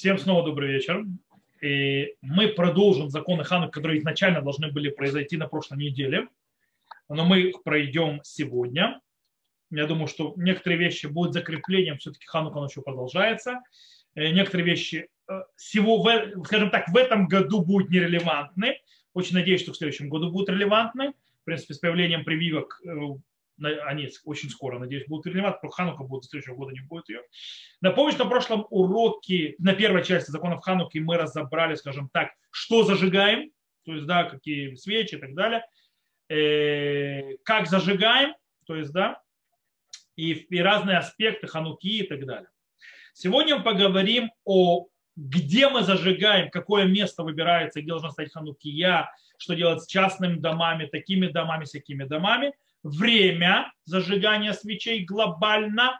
Всем снова добрый вечер. И мы продолжим законы Ханук, которые изначально должны были произойти на прошлой неделе. Но мы их пройдем сегодня. Я думаю, что некоторые вещи будут закреплением. Все-таки Ханука он еще продолжается. Э, некоторые вещи э, всего, скажем так, в этом году будут нерелевантны. Очень надеюсь, что в следующем году будут релевантны. В принципе, с появлением прививок э, они очень скоро, надеюсь, будут релевантны, про Ханука будет, следующего года не будет ее. Напомню, что на прошлом уроке, на первой части законов Хануки мы разобрали, скажем так, что зажигаем, то есть, да, какие свечи и так далее, э, как зажигаем, то есть, да, и, и разные аспекты Хануки и так далее. Сегодня мы поговорим о где мы зажигаем, какое место выбирается, где должна стоять ханукия, что делать с частными домами, такими домами, всякими домами – время зажигания свечей глобально,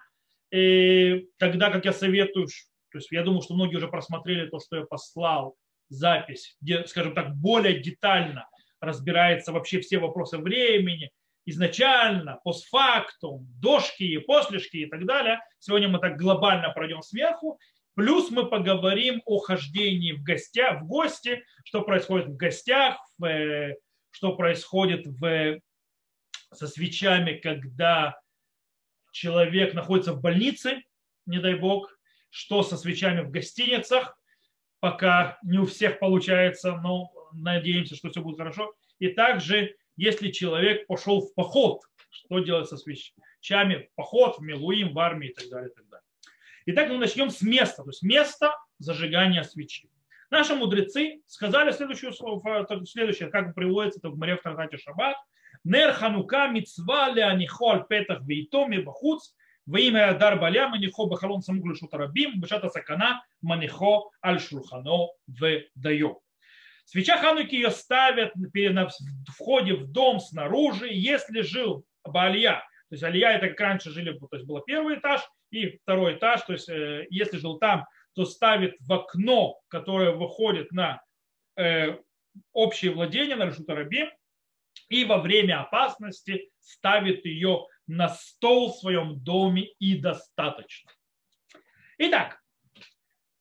и тогда, как я советую, то есть я думаю, что многие уже просмотрели то, что я послал, запись, где, скажем так, более детально разбирается вообще все вопросы времени, изначально, постфактум, дошки, послешки и так далее. Сегодня мы так глобально пройдем сверху. Плюс мы поговорим о хождении в гостях, в гости, что происходит в гостях, в, что происходит в со свечами, когда человек находится в больнице, не дай бог, что со свечами в гостиницах, пока не у всех получается, но надеемся, что все будет хорошо. И также, если человек пошел в поход, что делать со свечами в поход, в Милуим, в армии и так далее. И так далее. Итак, мы начнем с места, то есть место зажигания свечи. Наши мудрецы сказали следующее, следующее как приводится это в Маре в Трактате Шаббат, Нер Ханука мецва леанихо аль петах вейто мебахуц Ваимя Адар Баля Манихо Бахалон Самуглю Шутарабим Башата Сакана Манихо Аль Шурхано в Дайо. Свеча Хануки ее ставят на входе в дом снаружи, если жил Балия, то есть Алия это как раньше жили, то есть был первый этаж и второй этаж, то есть э, если жил там, то ставит в окно, которое выходит на э, общее владение, на Рашутарабим, и во время опасности ставит ее на стол в своем доме и достаточно. Итак,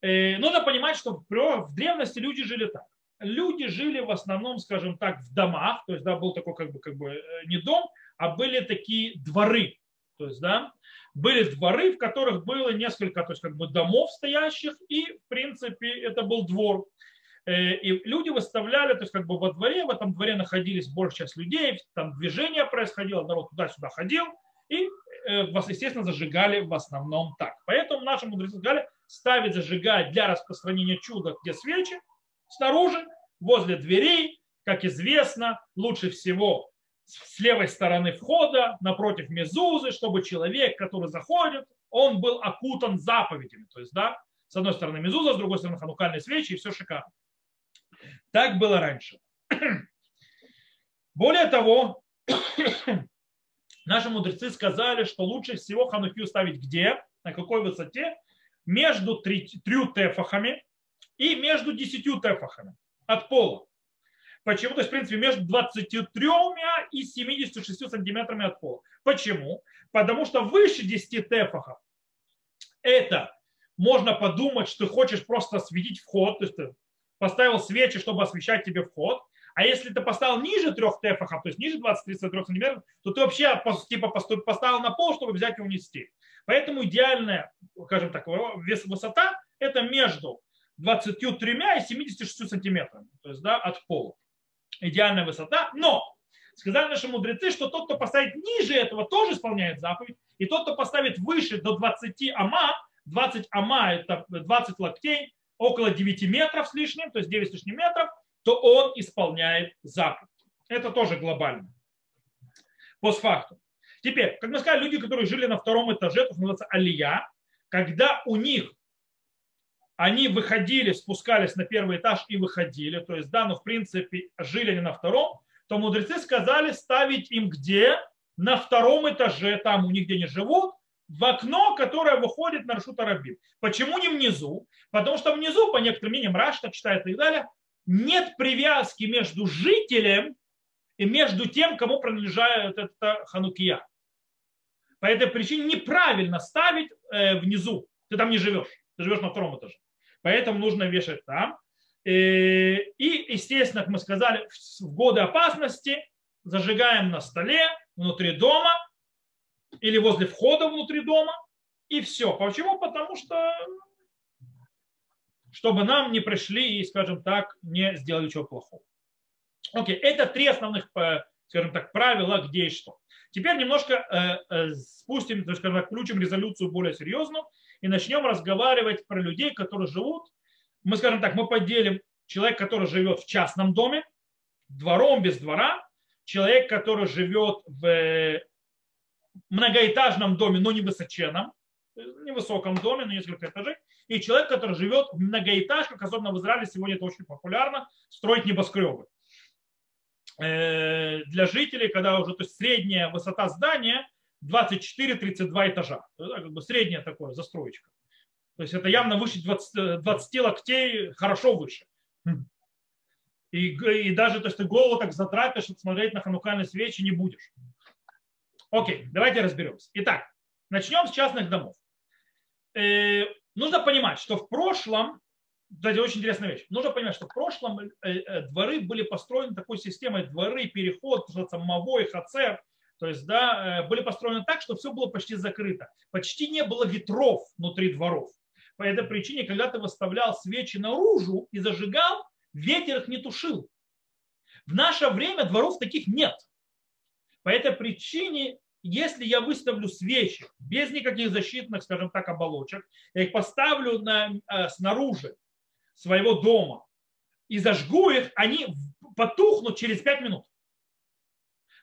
э, нужно понимать, что в древности люди жили так. Люди жили в основном, скажем так, в домах, то есть да, был такой как бы, как бы э, не дом, а были такие дворы. То есть, да, были дворы, в которых было несколько то есть, как бы домов стоящих, и, в принципе, это был двор. Э, и люди выставляли, то есть как бы во дворе, в этом дворе находились большая часть людей, там движение происходило, народ туда-сюда ходил, и, э, естественно, зажигали в основном так. Поэтому наши мудрецы сказали, ставить зажигать для распространения чуда, где свечи, снаружи, возле дверей, как известно, лучше всего с левой стороны входа, напротив мезузы, чтобы человек, который заходит, он был окутан заповедями. То есть, да, с одной стороны мезуза, с другой стороны ханукальные свечи, и все шикарно. Так было раньше. Более того, наши мудрецы сказали, что лучше всего ханукию ставить где, на какой высоте, между трью тефахами и между десятью тефахами от пола. Почему? То есть, в принципе, между 23 и 76 сантиметрами от пола. Почему? Потому что выше 10 тефахов это можно подумать, что ты хочешь просто осветить вход, то есть поставил свечи, чтобы освещать тебе вход. А если ты поставил ниже трех тефахов, то есть ниже 20-33 сантиметров, то ты вообще типа поставил на пол, чтобы взять и унести. Поэтому идеальная, скажем так, высота это между 23 и 76 сантиметрами, то есть да, от пола. Идеальная высота. Но сказали наши мудрецы, что тот, кто поставит ниже этого, тоже исполняет заповедь. И тот, кто поставит выше до 20 ама, 20 ама это 20 локтей, около 9 метров с лишним, то есть 9 с лишним метров, то он исполняет заповедь. Это тоже глобально. Постфактум. Теперь, как мы сказали, люди, которые жили на втором этаже, это называется алия, когда у них они выходили, спускались на первый этаж и выходили, то есть, да, но в принципе жили они на втором, то мудрецы сказали ставить им где? На втором этаже, там у них где они живут, в окно, которое выходит на Рашут Арабим. Почему не внизу? Потому что внизу, по некоторым мнениям, Раш так читает и так далее, нет привязки между жителем и между тем, кому принадлежает эта ханукия. По этой причине неправильно ставить э, внизу. Ты там не живешь. Ты живешь на втором этаже. Поэтому нужно вешать там. Э, и, естественно, как мы сказали, в годы опасности зажигаем на столе, внутри дома или возле входа внутри дома, и все. Почему? Потому что чтобы нам не пришли и, скажем так, не сделали чего плохого. Окей, это три основных, э, скажем так, правила, где и что. Теперь немножко э, э, спустим, то есть, скажем так, включим резолюцию более серьезную и начнем разговаривать про людей, которые живут. Мы, скажем так, мы поделим человек, который живет в частном доме, двором без двора, человек, который живет в многоэтажном доме, но не высоченном, невысоком доме, но несколько этажей, и человек, который живет в многоэтажках, особенно в Израиле сегодня это очень популярно, строить небоскребы. Э, для жителей, когда уже то есть средняя высота здания 24-32 этажа. Как бы средняя такое застроечка. То есть это явно выше 20, 20 локтей, хорошо выше. И, и даже то есть, ты голову так затрапишь, смотреть на ханукальные свечи не будешь. Окей, давайте разберемся. Итак, начнем с частных домов. Э, нужно понимать, что в прошлом кстати, очень интересная вещь. Нужно понимать, что в прошлом э, э, дворы были построены такой системой, дворы, переход, мовой, хацер, то есть, да, э, были построены так, что все было почти закрыто. Почти не было ветров внутри дворов. По этой причине, когда ты выставлял свечи наружу и зажигал, ветер их не тушил. В наше время дворов таких нет. По этой причине, если я выставлю свечи без никаких защитных, скажем так, оболочек, я их поставлю на, э, снаружи, своего дома и зажгу их, они потухнут через 5 минут.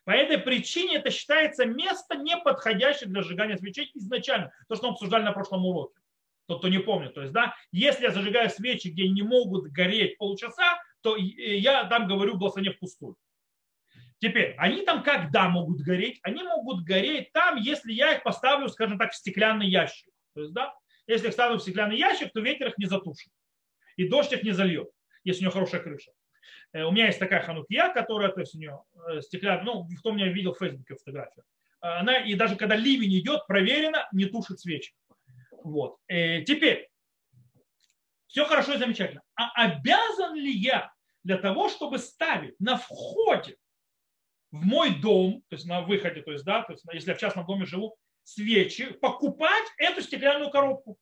По этой причине это считается место, не подходящее для сжигания свечей изначально. То, что мы обсуждали на прошлом уроке. Тот, кто не помнит. То есть, да, если я зажигаю свечи, где не могут гореть полчаса, то я там говорю благословение впустую. Теперь, они там когда могут гореть? Они могут гореть там, если я их поставлю, скажем так, в стеклянный ящик. То есть, да, если их ставлю в стеклянный ящик, то ветер их не затушит и дождь их не зальет, если у нее хорошая крыша. Э, у меня есть такая ханукия, которая, то есть у нее э, стеклянная, ну, кто меня видел в Фейсбуке фотографию. Она, и даже когда ливень идет, проверено, не тушит свечи. Вот. Э, теперь, все хорошо и замечательно. А обязан ли я для того, чтобы ставить на входе в мой дом, то есть на выходе, то есть, да, то есть, если я в частном доме живу, свечи, покупать эту стеклянную коробку?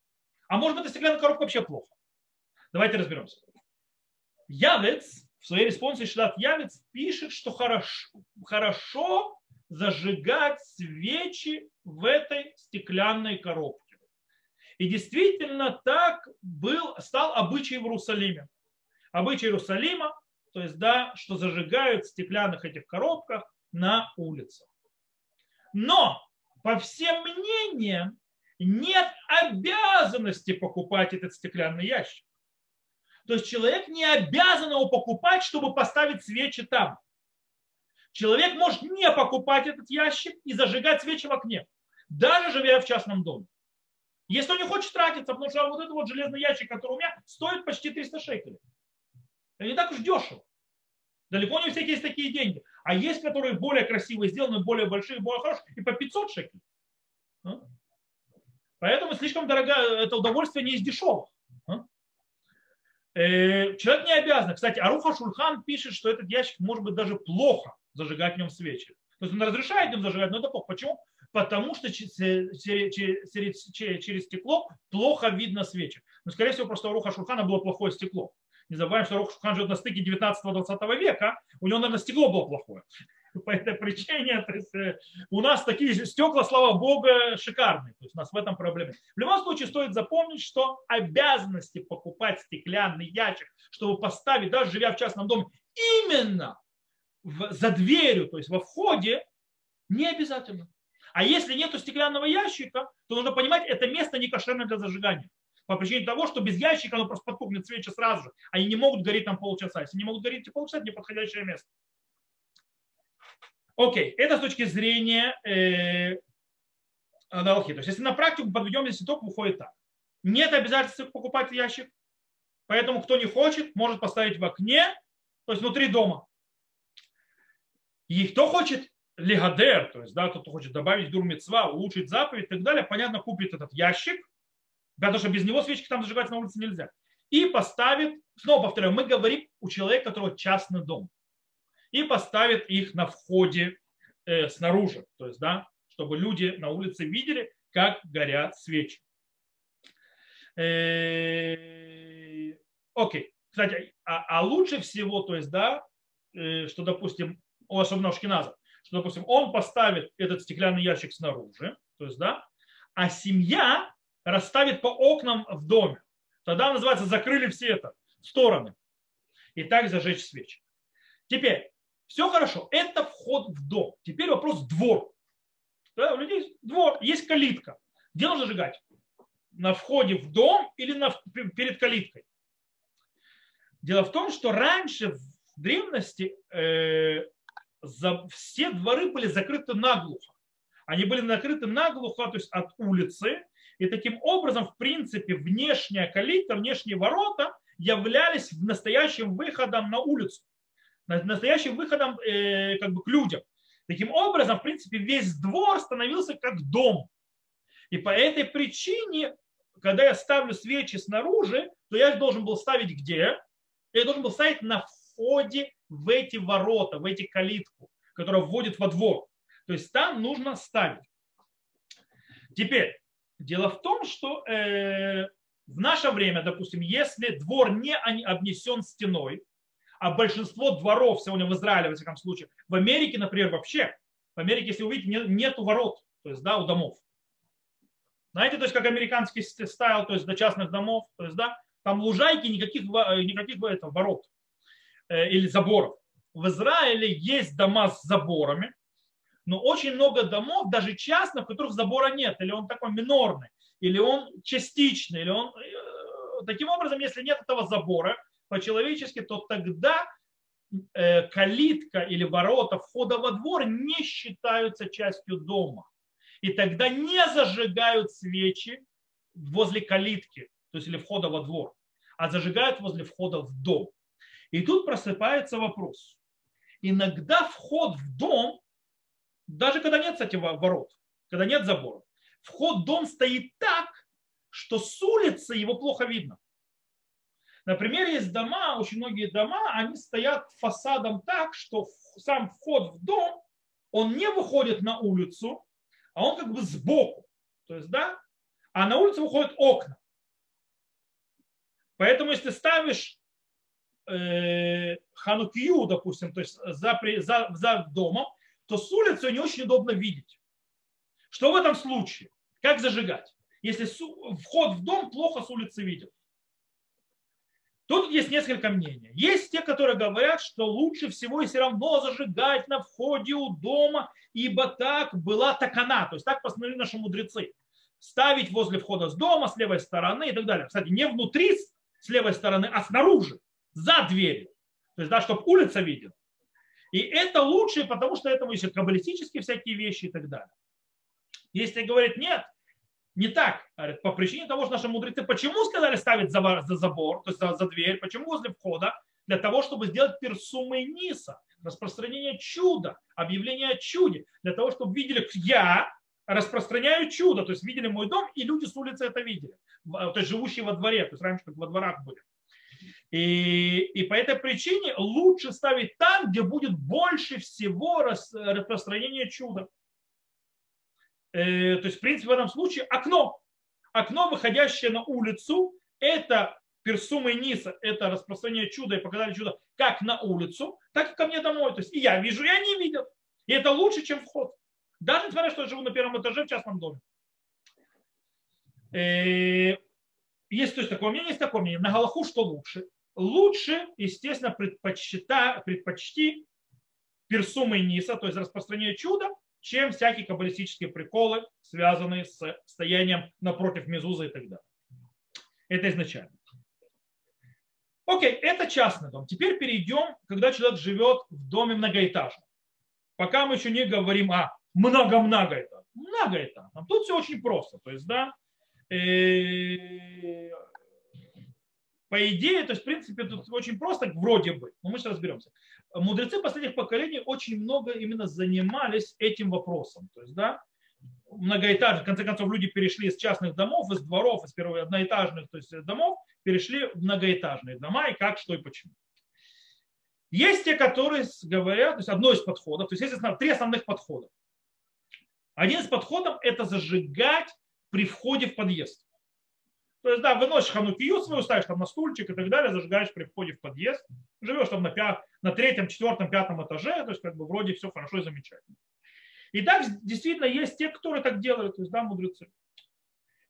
А может быть, эта стеклянная коробка вообще плохо? Давайте разберемся. Явец в своей респонсе Шлат Явец пишет, что хорошо, хорошо зажигать свечи в этой стеклянной коробке. И действительно так был, стал обычай в Иерусалиме. Обычай Иерусалима, то есть, да, что зажигают в стеклянных этих коробках на улицах. Но, по всем мнениям, нет обязанности покупать этот стеклянный ящик. То есть человек не обязан его покупать, чтобы поставить свечи там. Человек может не покупать этот ящик и зажигать свечи в окне, даже живя в частном доме. Если он не хочет тратиться, потому что вот этот вот железный ящик, который у меня, стоит почти 300 шекелей. Это не так уж дешево. Далеко не у всех есть такие деньги. А есть, которые более красивые сделаны, более большие, более хорошие, и по 500 шекелей. А? Поэтому слишком дорогое это удовольствие не из дешевых. Э, человек не обязан. Кстати, Аруха Шульхан пишет, что этот ящик может быть даже плохо зажигать в нем свечи. То есть он разрешает им зажигать, но это плохо. Почему? Потому что через, стекло плохо видно свечи. Но, скорее всего, просто у Аруха Шульхана было плохое стекло. Не забываем, что Шульхан живет на стыке 19-20 века, у него, наверное, стекло было плохое по этой причине. То есть, э, у нас такие стекла, слава богу, шикарные. То есть у нас в этом проблема. В любом случае стоит запомнить, что обязанности покупать стеклянный ящик, чтобы поставить, даже живя в частном доме, именно в, за дверью, то есть во входе, не обязательно. А если нет стеклянного ящика, то нужно понимать, это место не кошерное для зажигания. По причине того, что без ящика оно просто потухнет свечи сразу же. Они не могут гореть там полчаса. Если не могут гореть полчаса, это неподходящее место. Окей, это с точки зрения э, Аллахи. То есть, если на практику подведем, если только выходит так. Нет обязательства покупать ящик, поэтому кто не хочет, может поставить в окне, то есть внутри дома. И кто хочет легадер, то есть да, кто хочет добавить дурмецва, улучшить заповедь и так далее, понятно, купит этот ящик, потому что без него свечки там зажигать на улице нельзя. и поставит, снова повторяю, мы говорим у человека, у которого частный дом, и поставит их на входе э, снаружи, то есть, да, чтобы люди на улице видели, как горят свечи. Э, окей. Кстати, а, а лучше всего, то есть, да, э, что, допустим, особенно у Шкиназа, что, допустим, он поставит этот стеклянный ящик снаружи, то есть, да, а семья расставит по окнам в доме. Тогда называется закрыли все это стороны. И так зажечь свечи. Теперь, все хорошо, это вход в дом. Теперь вопрос двор. Да, у людей двор, есть калитка. Где нужно зажигать? На входе в дом или на, перед калиткой? Дело в том, что раньше в древности э, за, все дворы были закрыты наглухо. Они были накрыты наглухо, то есть от улицы. И таким образом, в принципе, внешняя калитка, внешние ворота являлись настоящим выходом на улицу, настоящим выходом э, как бы к людям. Таким образом, в принципе, весь двор становился как дом. И по этой причине, когда я ставлю свечи снаружи, то я должен был ставить где? Я должен был ставить на входе в эти ворота, в эти калитку, которая вводит во двор. То есть там нужно ставить. Теперь, дело в том, что э, в наше время, допустим, если двор не обнесен стеной, а большинство дворов сегодня в Израиле, во всяком случае, в Америке, например, вообще, в Америке, если увидите, нет, нету ворот, то есть, да, у домов. Знаете, то есть, как американский стайл, то есть, до частных домов, то есть, да, там лужайки, никаких, никаких это, ворот э, или заборов. В Израиле есть дома с заборами, но очень много домов, даже частных, в которых забора нет, или он такой минорный, или он частичный, или он... Э, таким образом, если нет этого забора, по-человечески, то тогда э, калитка или ворота входа во двор не считаются частью дома. И тогда не зажигают свечи возле калитки, то есть или входа во двор, а зажигают возле входа в дом. И тут просыпается вопрос. Иногда вход в дом, даже когда нет, кстати, ворот, когда нет забора, вход в дом стоит так, что с улицы его плохо видно. Например, есть дома, очень многие дома, они стоят фасадом так, что сам вход в дом, он не выходит на улицу, а он как бы сбоку. То есть, да, а на улицу выходят окна. Поэтому, если ставишь э, ханукию, допустим, то есть за, за, за домом, то с улицы не очень удобно видеть. Что в этом случае? Как зажигать? Если вход в дом плохо с улицы виден. Тут есть несколько мнений. Есть те, которые говорят, что лучше всего и все равно зажигать на входе у дома, ибо так была такана, то есть так постановили наши мудрецы. Ставить возле входа с дома, с левой стороны и так далее. Кстати, не внутри, с левой стороны, а снаружи, за дверью. То есть, да, чтобы улица видела. И это лучше, потому что этому есть каббалистические всякие вещи и так далее. Если говорит нет, не так. Говорит, по причине того, что наши мудрецы почему сказали ставить за, за забор, то есть за, за дверь, почему возле входа? Для того, чтобы сделать персумой ниса, распространение чуда, объявление о чуде. Для того, чтобы видели, я распространяю чудо, то есть видели мой дом, и люди с улицы это видели. То есть живущие во дворе, то есть раньше как во дворах были. И, и по этой причине лучше ставить там, где будет больше всего распространения чуда. Э, то есть, в принципе, в этом случае окно. Окно, выходящее на улицу, это персумы ниса, это распространение чуда и показали чудо как на улицу, так и ко мне домой. То есть и я вижу, и они видят. И это лучше, чем вход. Даже несмотря что я живу на первом этаже в частном доме. Э, есть то есть, такое мнение, есть такое мнение. На Галаху что лучше? Лучше, естественно, предпочита, предпочти персумы ниса, то есть распространение чуда, чем всякие каббалистические приколы, связанные с стоянием напротив Мезуза и так далее. Это изначально. Окей, это частный дом. Теперь перейдем, когда человек живет в доме многоэтажном. Пока мы еще не говорим о много-много это. Много это. Тут все очень просто. То есть, да, э, по идее, то есть, в принципе, тут очень просто, вроде бы, но мы сейчас разберемся мудрецы последних поколений очень много именно занимались этим вопросом. То есть, да, многоэтажных, в конце концов, люди перешли из частных домов, из дворов, из первых одноэтажных то есть домов, перешли в многоэтажные дома, и как, что и почему. Есть те, которые говорят, то есть одно из подходов, то есть есть три основных подхода. Один из подходов – это зажигать при входе в подъезд. То есть, да, выносишь ханукию свою, ставишь там на стульчик и так далее, зажигаешь при входе в подъезд, живешь там на, пят, на третьем, четвертом, пятом этаже, то есть, как бы вроде все хорошо и замечательно. И так действительно есть те, которые так делают, то есть, да, мудрецы.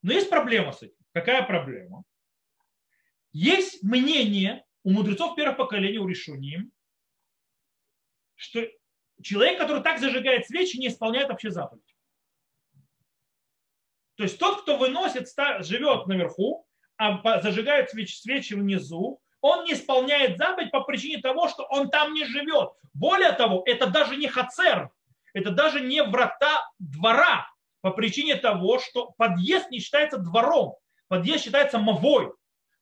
Но есть проблема с этим. Какая проблема? Есть мнение у мудрецов первого поколения, у решуним, что человек, который так зажигает свечи, не исполняет вообще заповедь. То есть тот, кто выносит, живет наверху, а зажигает свечи, свечи внизу, он не исполняет заповедь по причине того, что он там не живет. Более того, это даже не хацер, это даже не врата двора, по причине того, что подъезд не считается двором, подъезд считается мовой.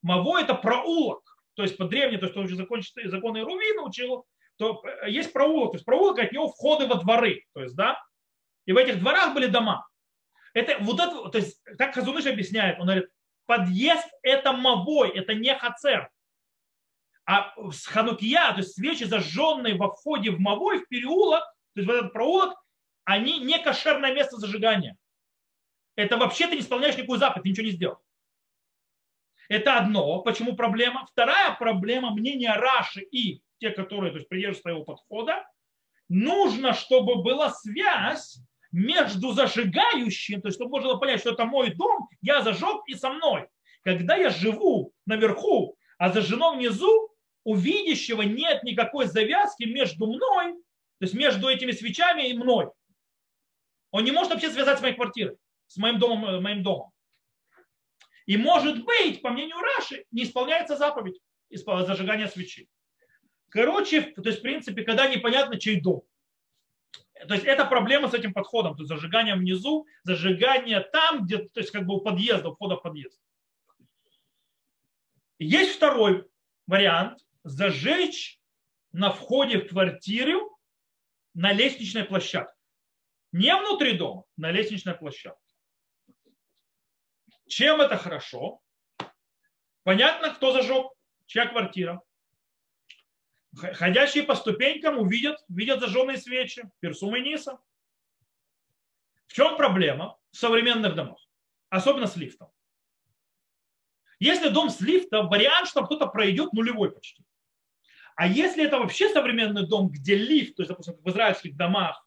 Мовой это проулок, то есть по древней, то есть кто уже закончит законы Рувина учил, то э, есть проулок, то есть проулок от него входы во дворы, то есть, да, и в этих дворах были дома. Это вот это, то есть, как Хазуныш объясняет, он говорит, подъезд это мовой, это не хацер. А с ханукия, то есть свечи, зажженные во входе в мовой, в переулок, то есть в этот проулок, они не кошерное место зажигания. Это вообще ты не исполняешь никакую заповедь, ты ничего не сделал. Это одно. Почему проблема? Вторая проблема мнения Раши и те, которые то есть, придерживаются своего подхода, нужно, чтобы была связь между зажигающим, то есть чтобы можно было понять, что это мой дом, я зажег и со мной. Когда я живу наверху, а зажжено внизу, у видящего нет никакой завязки между мной, то есть между этими свечами и мной. Он не может вообще связать с моей квартирой, с моим домом, э, моим домом. И может быть, по мнению Раши, не исполняется заповедь зажигания свечи. Короче, то есть, в принципе, когда непонятно, чей дом. То есть это проблема с этим подходом, то есть зажигание внизу, зажигание там, где, то есть как бы у подъезда, у входа в подъезд. Есть второй вариант, зажечь на входе в квартиру на лестничной площадке. Не внутри дома, на лестничной площадке. Чем это хорошо? Понятно, кто зажег, чья квартира. Ходящие по ступенькам увидят, видят зажженные свечи, персумы Ниса. В чем проблема в современных домах? Особенно с лифтом. Если дом с лифтом, вариант, что кто-то пройдет, нулевой почти. А если это вообще современный дом, где лифт, то есть, допустим, в израильских домах,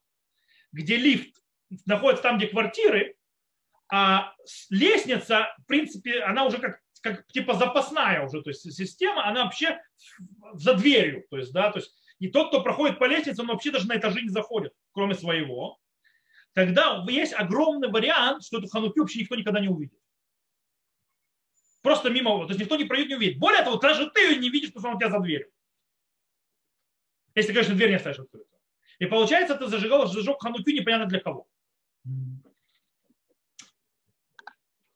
где лифт находится там, где квартиры, а лестница, в принципе, она уже как как типа запасная уже, то есть система, она вообще за дверью, то есть, да, то есть и тот, кто проходит по лестнице, он вообще даже на этажи не заходит, кроме своего. Тогда есть огромный вариант, что эту хануки вообще никто никогда не увидит. Просто мимо, то есть никто не пройдет, не увидит. Более того, даже ты ее не видишь, потому что он у тебя за дверью. Если, конечно, дверь не оставишь открытой. И получается, ты зажигал, зажег хануки непонятно для кого.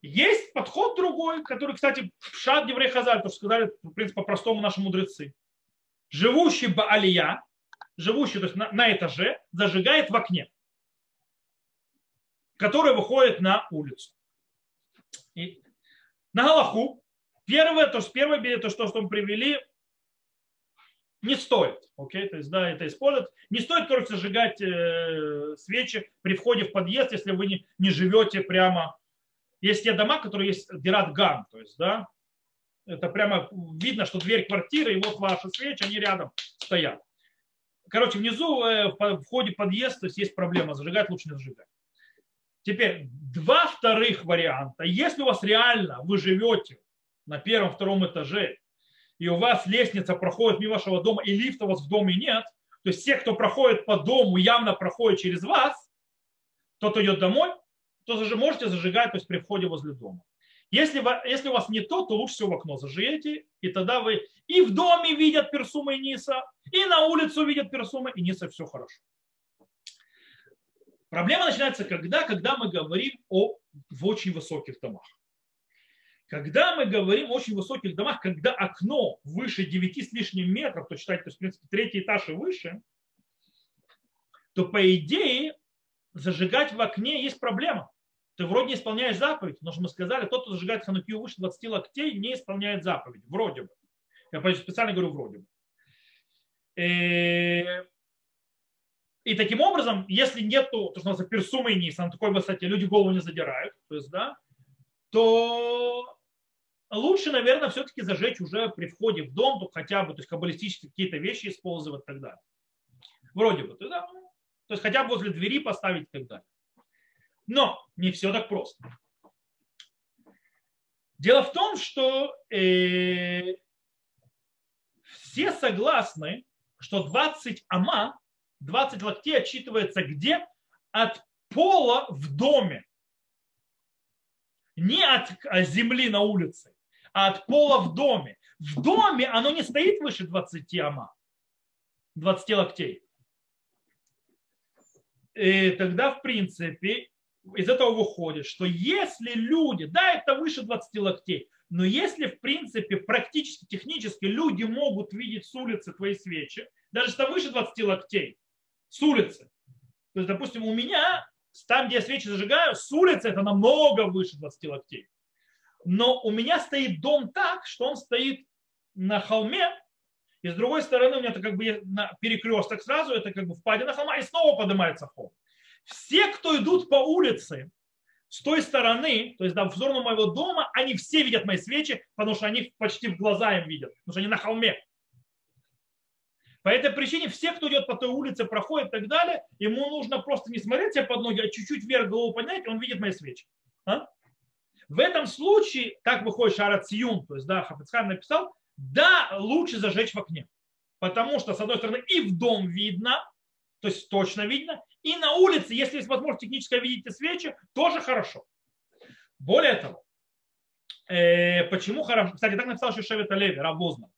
Есть подход другой, который, кстати, Шад Еврей Хазаль, то сказали, в принципе, по-простому наши мудрецы. Живущий Баалия, живущий то есть на, на этаже, зажигает в окне, который выходит на улицу. И на Галаху первое, то есть первое, то, что, что мы привели, не стоит. Окей, то есть, да, это использовать. Не стоит, короче, зажигать э, свечи при входе в подъезд, если вы не, не живете прямо есть те дома, которые есть дират ган, то есть, да, это прямо видно, что дверь квартиры, и вот ваши свечи, они рядом стоят. Короче, внизу э, в входе подъезд, то есть есть проблема, зажигать лучше не зажигать. Теперь два вторых варианта. Если у вас реально вы живете на первом, втором этаже, и у вас лестница проходит мимо вашего дома, и лифта у вас в доме нет, то есть те, кто проходит по дому, явно проходит через вас, тот идет домой, то же можете зажигать то есть при входе возле дома. Если, если у вас не то, то лучше всего в окно зажиете, и тогда вы и в доме видят персумы и ниса, и на улицу видят персумы и ниса, все хорошо. Проблема начинается когда? Когда мы говорим о в очень высоких домах. Когда мы говорим о очень высоких домах, когда окно выше 9 с лишним метров, то считайте, то есть, в принципе, третий этаж и выше, то по идее зажигать в окне есть проблема. Ты вроде исполняешь заповедь, потому что мы сказали, тот, кто зажигает ханукию выше 20 локтей, не исполняет заповедь. Вроде бы. Я специально говорю вроде бы. Э, и таким образом, если нету, то, что называется, персумы низ, на такой высоте люди голову не задирают, то есть, да, то лучше, наверное, все-таки зажечь уже при входе в дом, то хотя бы, то есть каббалистические какие-то вещи использовать тогда. Вроде бы, то, да, то есть хотя бы возле двери поставить и так далее. Но не все так просто. Дело в том, что э, все согласны, что 20 ама 20 локтей отчитывается где? От пола в доме. Не от земли на улице, а от пола в доме. В доме оно не стоит выше 20 ама, 20 локтей. И тогда, в принципе, из этого выходит, что если люди, да, это выше 20 локтей, но если, в принципе, практически, технически люди могут видеть с улицы твои свечи, даже что выше 20 локтей, с улицы. То есть, допустим, у меня, там, где я свечи зажигаю, с улицы это намного выше 20 локтей. Но у меня стоит дом так, что он стоит на холме, и с другой стороны у меня это как бы на перекресток сразу, это как бы впадина холма, и снова поднимается холм. Все, кто идут по улице с той стороны, то есть да, в сторону моего дома, они все видят мои свечи, потому что они почти в глаза им видят, потому что они на холме. По этой причине все, кто идет по той улице, проходит и так далее, ему нужно просто не смотреть себе под ноги, а чуть-чуть вверх голову поднять, и он видит мои свечи. А? В этом случае, так выходит Шарациюн, то есть, да, Хафицхайм написал, да, лучше зажечь в окне. Потому что, с одной стороны, и в дом видно, то есть точно видно, и на улице, если есть возможность технически видите свечи, тоже хорошо. Более того, э, почему хорошо? Кстати, так написал Шевет Олеви, Равозна.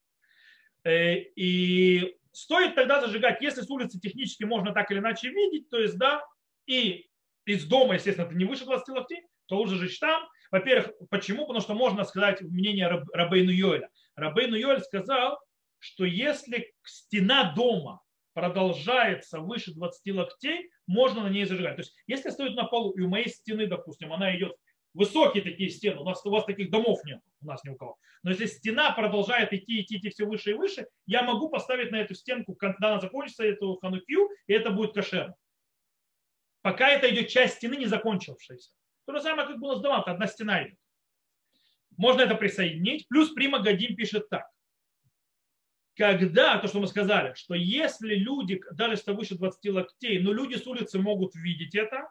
Э, и стоит тогда зажигать, если с улицы технически можно так или иначе видеть, то есть, да, и из дома, естественно, это не выше 20 локтей, то лучше жечь там. Во-первых, почему? Потому что можно сказать мнение Рабейну Йоэля. Рабейну Йоэль сказал, что если стена дома продолжается выше 20 локтей, можно на ней зажигать. То есть, если стоит на полу, и у моей стены, допустим, она идет высокие такие стены, у, нас, у вас таких домов нет, у нас ни у кого. Но если стена продолжает идти, идти, идти все выше и выше, я могу поставить на эту стенку, когда она закончится, эту ханукью, и это будет кошерно. Пока это идет часть стены, не закончившаяся. То же самое, как было с домом, одна стена идет. Можно это присоединить. Плюс Прима Гадим пишет так. Когда, то, что мы сказали, что если люди, даже если выше 20 локтей, но люди с улицы могут видеть это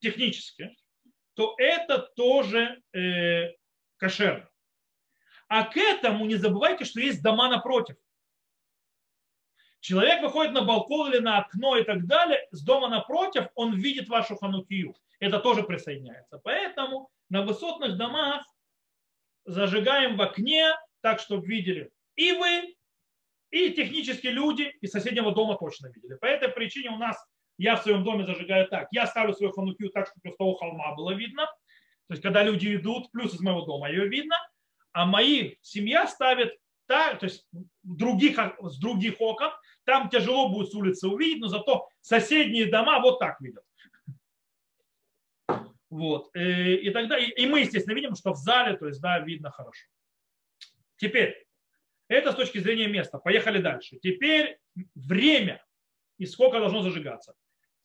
технически, то это тоже э, кошерно. А к этому не забывайте, что есть дома напротив. Человек выходит на балкон или на окно и так далее, с дома напротив он видит вашу ханукию. Это тоже присоединяется. Поэтому на высотных домах зажигаем в окне, так, чтобы видели и вы, и технические люди из соседнего дома точно видели. По этой причине у нас я в своем доме зажигаю так. Я ставлю свою ханукию так, чтобы с того холма было видно. То есть, когда люди идут, плюс из моего дома ее видно. А мои семья ставит так, то есть других, с других окон, там тяжело будет с улицы увидеть, но зато соседние дома вот так видят. Вот. Э, и тогда, и мы, естественно, видим, что в зале, то есть, да, видно хорошо. Теперь, это с точки зрения места. Поехали дальше. Теперь время и сколько должно зажигаться.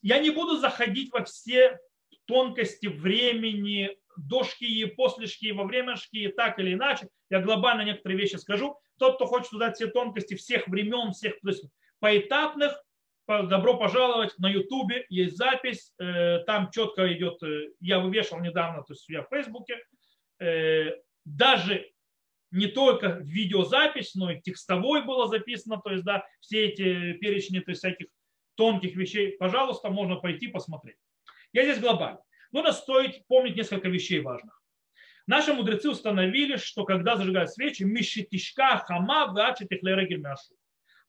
Я не буду заходить во все тонкости времени, до шкии, после шкии, во время шкии, так или иначе. Я глобально некоторые вещи скажу. Тот, кто хочет узнать все тонкости всех времен, всех то есть поэтапных, добро пожаловать на ютубе, есть запись, э, там четко идет, э, я вывешивал недавно, то есть я в фейсбуке, э, даже не только видеозапись, но и текстовой было записано, то есть, да, все эти перечни, то есть всяких тонких вещей, пожалуйста, можно пойти посмотреть. Я здесь глобально. Нужно стоит помнить несколько вещей важных. Наши мудрецы установили, что когда зажигают свечи, мишитишка хама вачи мяшу.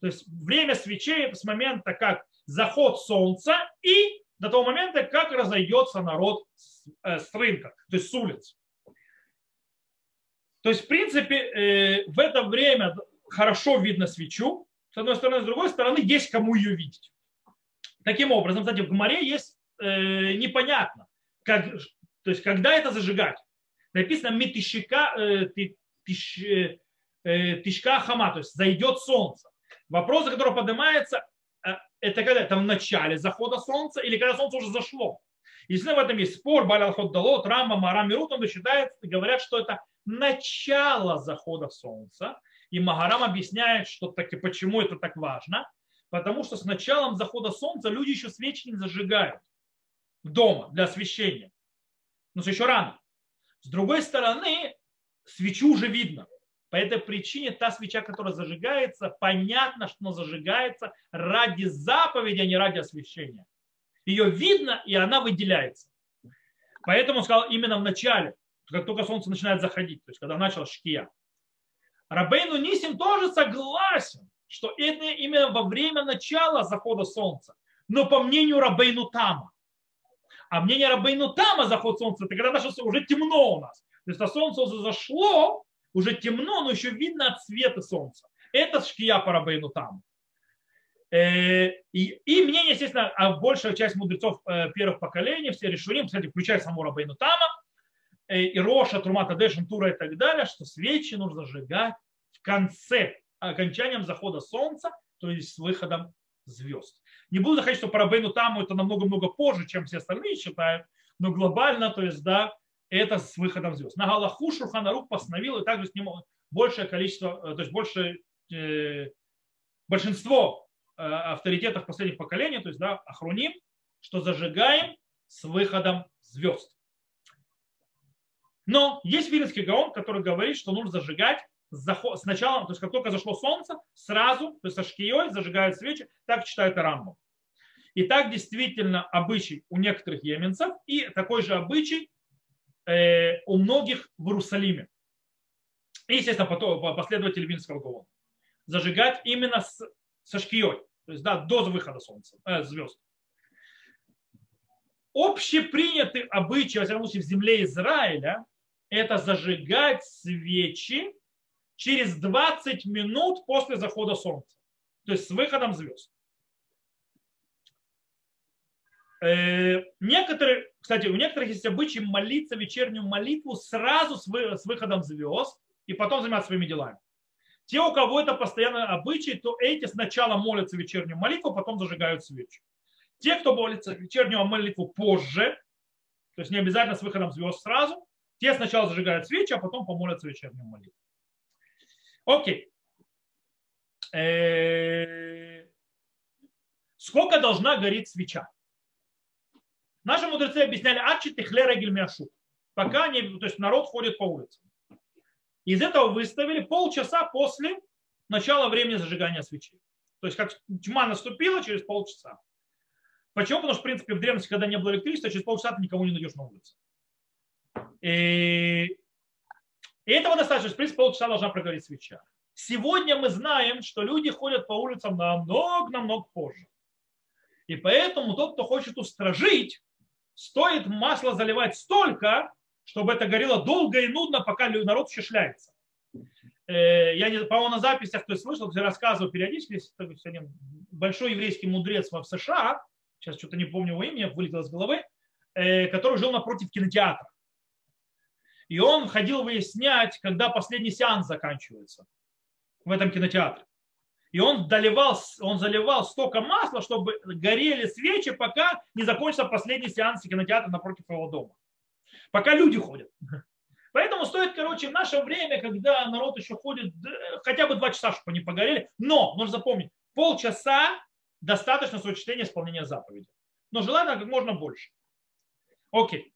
То есть время свечей с момента, как заход солнца и до того момента, как разойдется народ с, э, с рынка, то есть с улиц. То есть, в принципе, э, в это время хорошо видно свечу, с одной стороны, с другой стороны, есть кому ее видеть. Таким образом, кстати, в Гумаре есть э, непонятно. Как, то есть, когда это зажигать? Написано митишика, э, э, хама, то есть зайдет солнце. Вопрос, который поднимается, это когда? Это в начале захода солнца или когда солнце уже зашло? Если в этом есть спор, Балялхот Далот, Рама, Марам Мирут, он считает, говорят, что это начало захода солнца. И Магарам объясняет, что таки, почему это так важно. Потому что с началом захода солнца люди еще свечи не зажигают дома для освещения. Но еще рано. С другой стороны, свечу уже видно. По этой причине та свеча, которая зажигается, понятно, что она зажигается ради заповеди, а не ради освещения. Ее видно, и она выделяется. Поэтому сказал именно в начале, как только солнце начинает заходить, то есть когда начал шкия. Рабейну Нисим тоже согласен, что это именно во время начала захода солнца. Но по мнению Рабейну Тама. А мнение Рабейну Тама заход солнца, это когда наше уже темно у нас. То есть а солнце уже зашло, уже темно, но еще видно от света солнца. Это шкия по Рабейну Таму. Э, и, и мнение, естественно, а большая часть мудрецов э, первых поколений, все решили, кстати, включая саму Рабейну Тама, и Роша, Трумата Дэшин, Тура и так далее, что свечи нужно зажигать в конце, окончанием захода солнца, то есть с выходом звезд. Не буду заходить, что по Рабейну Таму это намного-много позже, чем все остальные считают, но глобально, то есть, да, это с выходом звезд. На Галаху Шурханарух постановил, и также с ним большее количество, то есть больше, э, большинство Э, авторитетах последних поколений, то есть да, Ахруним, что зажигаем с выходом звезд. Но есть Вилинский Гаон, который говорит, что нужно зажигать с началом, то есть как только зашло солнце, сразу, то есть со шкией зажигают свечи, так читает Рамбов. И так действительно обычай у некоторых еменцев и такой же обычай э, у многих в Иерусалиме. И, естественно, последователь Вильнского Гаона. Зажигать именно с со шкией, то есть да, до выхода солнца, э, звезд. Общепринятый обычай, во всяком случае, в земле Израиля, это зажигать свечи через 20 минут после захода солнца, то есть с выходом звезд. Э, некоторые, кстати, у некоторых есть обычай молиться вечернюю молитву сразу с выходом звезд и потом заниматься своими делами. Те, у кого это постоянно обычай, то эти сначала молятся вечернюю молитву, потом зажигают свечи. Те, кто молится вечернюю молитву позже, то есть не обязательно с выходом звезд сразу, те сначала зажигают свечи, а потом помолятся вечернюю молитву. Окей. Э, сколько должна гореть свеча? Наши мудрецы объясняли, ачи техлера гельмяшу. Пока не, то есть народ ходит по улицам. Из этого выставили полчаса после начала времени зажигания свечей. То есть как тьма наступила через полчаса. Почему? Потому что, в принципе, в древности, когда не было электричества, через полчаса ты никого не найдешь на улице. И, и этого достаточно. В принципе, полчаса должна прогореть свеча. Сегодня мы знаем, что люди ходят по улицам намного-намного позже. И поэтому тот, кто хочет устражить, стоит масло заливать столько, чтобы это горело долго и нудно, пока народ счешляется. Э, я, не, по-моему, на записях кто слышал, кто рассказывал периодически, сегодня большой еврейский мудрец в США, сейчас что-то не помню его имя, вылетело из головы, э, который жил напротив кинотеатра. И он ходил выяснять, когда последний сеанс заканчивается в этом кинотеатре. И он, доливал, он заливал столько масла, чтобы горели свечи, пока не закончится последний сеанс кинотеатра напротив его дома пока люди ходят. Поэтому стоит, короче, в наше время, когда народ еще ходит, хотя бы два часа, чтобы они погорели, но нужно запомнить, полчаса достаточно с учтения исполнения заповеди. Но желательно как можно больше. Окей.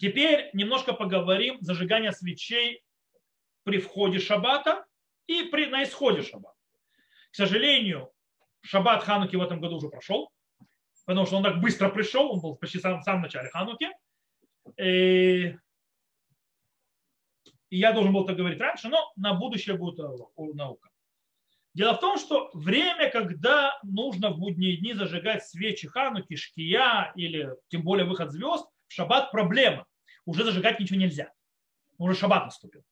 Теперь немножко поговорим зажигание свечей при входе шаббата и при, на исходе шаббата. К сожалению, шаббат Хануки в этом году уже прошел, потому что он так быстро пришел, он был почти в самом, начале Хануки. И я должен был это говорить раньше, но на будущее будет наука. Дело в том, что время, когда нужно в будние дни зажигать свечи хануки, шкия или тем более выход звезд, в шаббат проблема. Уже зажигать ничего нельзя. Уже шаббат наступил.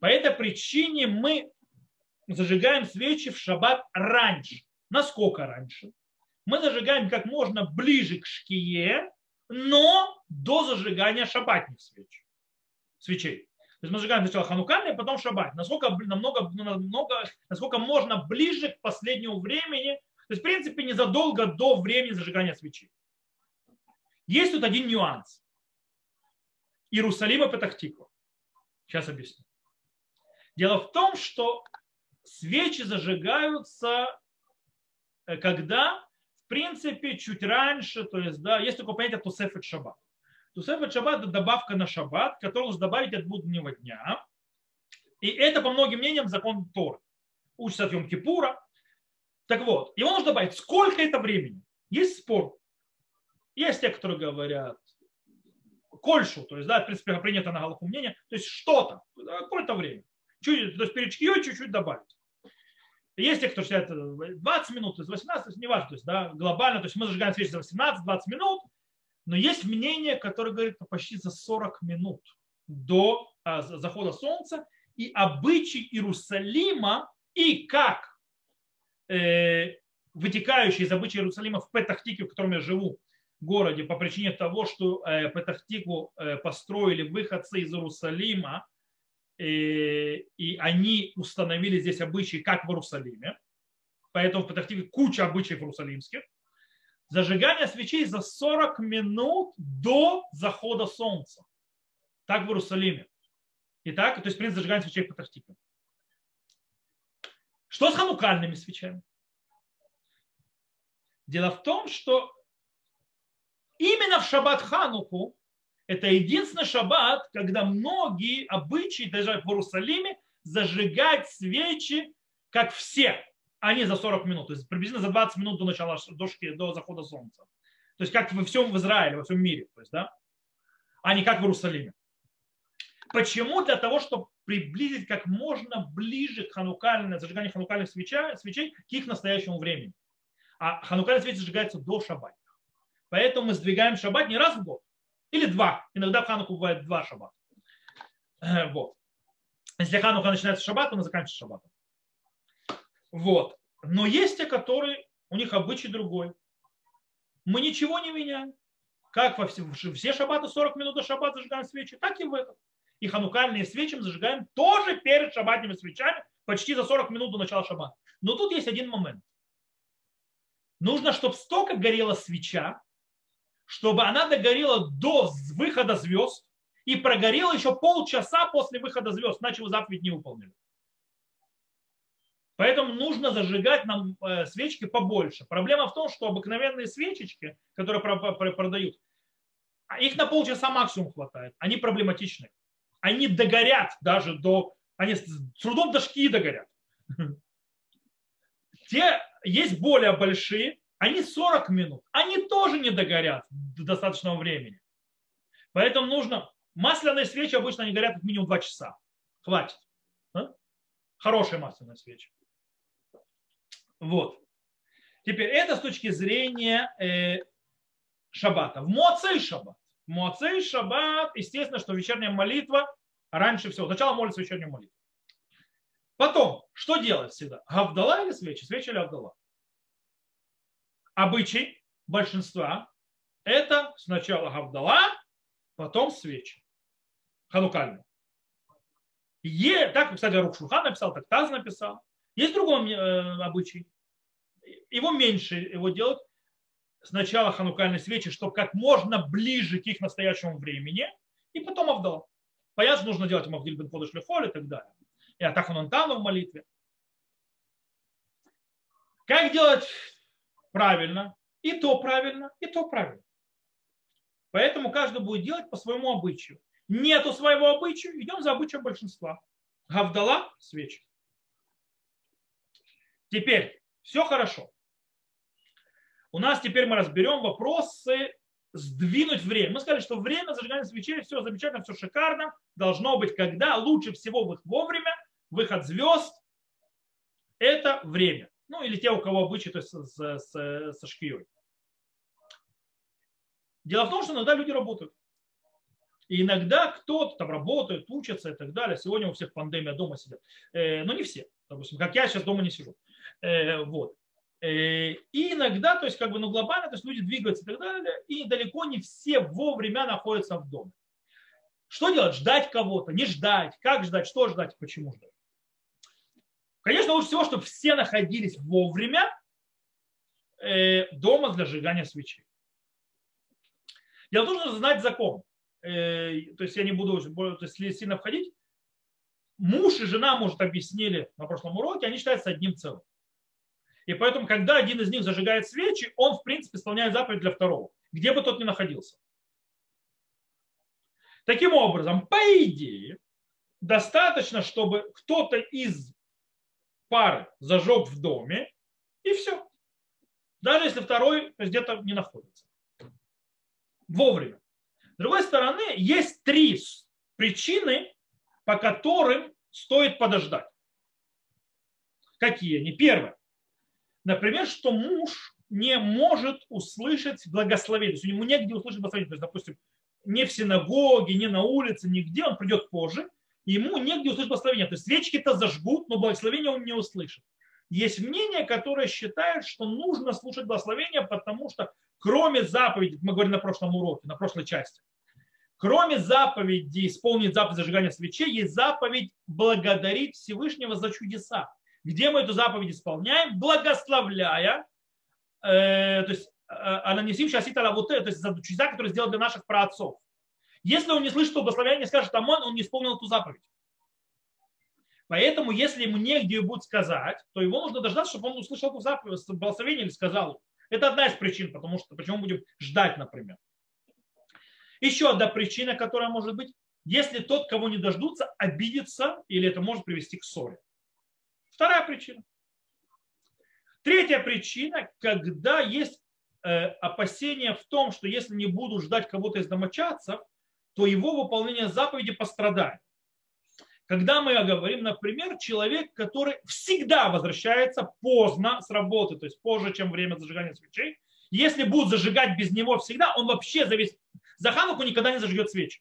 По этой причине мы зажигаем свечи в шаббат раньше. Насколько раньше? мы зажигаем как можно ближе к шкие, но до зажигания шабатных свеч, свечей. То есть мы зажигаем сначала ханукальные, потом шаббат. Насколько, намного, намного, насколько можно ближе к последнему времени, то есть, в принципе, незадолго до времени зажигания свечи. Есть тут один нюанс. Иерусалима Петахтиква. Сейчас объясню. Дело в том, что свечи зажигаются, э, когда, в принципе, чуть раньше, то есть, да, есть такое понятие Тусефет Шаббат. Тусефет Шаббат – это добавка на Шаббат, которую нужно добавить от буднего дня. И это, по многим мнениям, закон Торы. Учится от Йом Кипура. Так вот, его нужно добавить. Сколько это времени? Есть спор. Есть те, которые говорят, кольшу, то есть, да, в принципе, принято на голову мнение, то есть что-то, какое-то время. Чуть, то есть перед чьей чуть-чуть добавить. Есть те, кто считает 20 минут, то есть 18, то есть не важно, то есть, да, глобально, то есть мы зажигаем свечи за 18-20 минут, но есть мнение, которое говорит почти за 40 минут до а, захода солнца, и обычай Иерусалима, и как э, вытекающий из обычая Иерусалима в Петахтике, в котором я живу, городе по причине того, что э, Петахтику э, построили выходцы из Иерусалима, э, и они установили здесь обычаи, как в Иерусалиме. Поэтому в Петахтике куча обычаев иерусалимских. Зажигание свечей за 40 минут до захода солнца. Так в Иерусалиме. Итак, то есть принцип зажигания свечей в Петахтике. Что с ханукальными свечами? Дело в том, что Именно в шаббат Хануху, это единственный шаббат, когда многие обычаи, даже в Иерусалиме, зажигать свечи, как все, а не за 40 минут, то есть приблизительно за 20 минут до начала дошки, до захода солнца. То есть как во всем в Израиле, во всем мире, то есть, да? а не как в Иерусалиме. Почему? Для того, чтобы приблизить как можно ближе к ханукальному, зажиганию ханукальных свечей, свечей к их настоящему времени. А ханукальные свечи зажигаются до шаббата. Поэтому мы сдвигаем шаббат не раз в год, или два. Иногда в Хануку бывает два шаббата. Э, вот. Если Ханука начинается с шаббата, мы заканчиваем шаббатом. Вот. Но есть те, которые, у них обычай другой. Мы ничего не меняем. Как во все, все шаббаты 40 минут до шаббата зажигаем свечи, так и в этот. И ханукальные свечи мы зажигаем тоже перед шаббатными свечами, почти за 40 минут до начала шаббата. Но тут есть один момент. Нужно, чтобы столько горела свеча, чтобы она догорела до выхода звезд и прогорела еще полчаса после выхода звезд, иначе вы заповедь не выполнили. Поэтому нужно зажигать нам э, свечки побольше. Проблема в том, что обыкновенные свечечки, которые продают, а их на полчаса максимум хватает. Они проблематичны. Они догорят даже до... Они с трудом до шки догорят. Те есть более большие, они 40 минут, они тоже не догорят до достаточного времени. Поэтому нужно, масляные свечи обычно они горят как минимум 2 часа. Хватит. А? Хорошие масляные свечи. Вот. Теперь это с точки зрения э, шаббата. В Моцей шаббат. В Моцей шаббат, естественно, что вечерняя молитва раньше всего. Сначала молится вечернюю молитву. Потом, что делать всегда? Гавдала или свечи? Свечи или Авдала? Обычай большинства – это сначала Гавдала, потом свечи. Ханукальные. Е, так, кстати, Рукшухан написал, так Таз написал. Есть другой э, обычай. Его меньше его делать. Сначала ханукальные свечи, чтобы как можно ближе к их настоящему времени, и потом Авдала. Понятно, нужно делать Мавдиль бен Ходыш Лехоль и так далее. И Атаханантану в молитве. Как делать правильно, и то правильно, и то правильно. Поэтому каждый будет делать по своему обычаю. Нету своего обычая, идем за обычаем большинства. Гавдала – свечи. Теперь, все хорошо. У нас теперь мы разберем вопросы сдвинуть время. Мы сказали, что время зажигания свечей, все замечательно, все шикарно. Должно быть, когда лучше всего вовремя, выход звезд, это время. Ну, или те, у кого обычай, то есть с, с, со шкией. Дело в том, что иногда люди работают. И иногда кто-то там работает, учится и так далее. Сегодня у всех пандемия дома сидят. Э, но не все. Допустим, как я сейчас дома не сижу. Э, вот. Э, и иногда, то есть как бы, ну глобально, то есть люди двигаются и так далее, и далеко не все вовремя находятся в доме. Что делать? Ждать кого-то, не ждать, как ждать, что ждать, почему ждать. Конечно, лучше всего, чтобы все находились вовремя э, дома для сжигания свечей. Что нужно знать закон. Э, то есть я не буду то есть, сильно входить. Муж и жена, может, объяснили на прошлом уроке, они считаются одним целым. И поэтому, когда один из них зажигает свечи, он, в принципе, исполняет заповедь для второго, где бы тот ни находился. Таким образом, по идее, достаточно, чтобы кто-то из пары зажег в доме, и все. Даже если второй где-то не находится. Вовремя. С другой стороны, есть три причины, по которым стоит подождать. Какие они? Первое. Например, что муж не может услышать благословение. То есть ему негде услышать благословение. То есть, допустим, не в синагоге, не на улице, нигде, он придет позже, ему негде услышать благословение. То есть свечки-то зажгут, но благословение он не услышит. Есть мнение, которое считает, что нужно слушать благословение, потому что кроме заповеди, мы говорим на прошлом уроке, на прошлой части, кроме заповеди исполнить заповедь зажигания свечей, есть заповедь благодарить Всевышнего за чудеса где мы эту заповедь исполняем, благословляя, э, то есть э, ананисим шасита лавуте, то есть за чудеса, которые сделал для наших праотцов. Если он не слышит что благословение, скажет Амон, он не исполнил эту заповедь. Поэтому, если ему негде будет сказать, то его нужно дождаться, чтобы он услышал эту заповедь, благословение или сказал. Это одна из причин, потому что почему будем ждать, например. Еще одна причина, которая может быть, если тот, кого не дождутся, обидится, или это может привести к ссоре. Вторая причина. Третья причина, когда есть э, опасение в том, что если не буду ждать кого-то из домочадцев, то его выполнение заповеди пострадает. Когда мы говорим, например, человек, который всегда возвращается поздно с работы, то есть позже, чем время зажигания свечей, если будут зажигать без него всегда, он вообще за весь за Хануку никогда не зажгет свечи.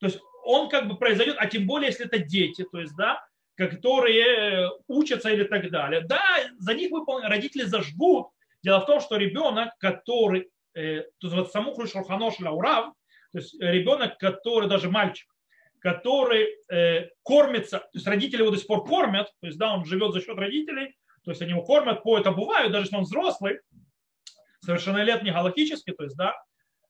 То есть он как бы произойдет, а тем более, если это дети, то есть, да, которые э, учатся или так далее. Да, за них родители зажгут. Дело в том, что ребенок, который, э, то есть вот саму Шурханош Лаурав, то есть ребенок, который, даже мальчик, который э, кормится, то есть родители его до сих пор кормят, то есть да, он живет за счет родителей, то есть они его кормят, поют, обувают, даже если он взрослый, совершеннолетний галактический, то есть да,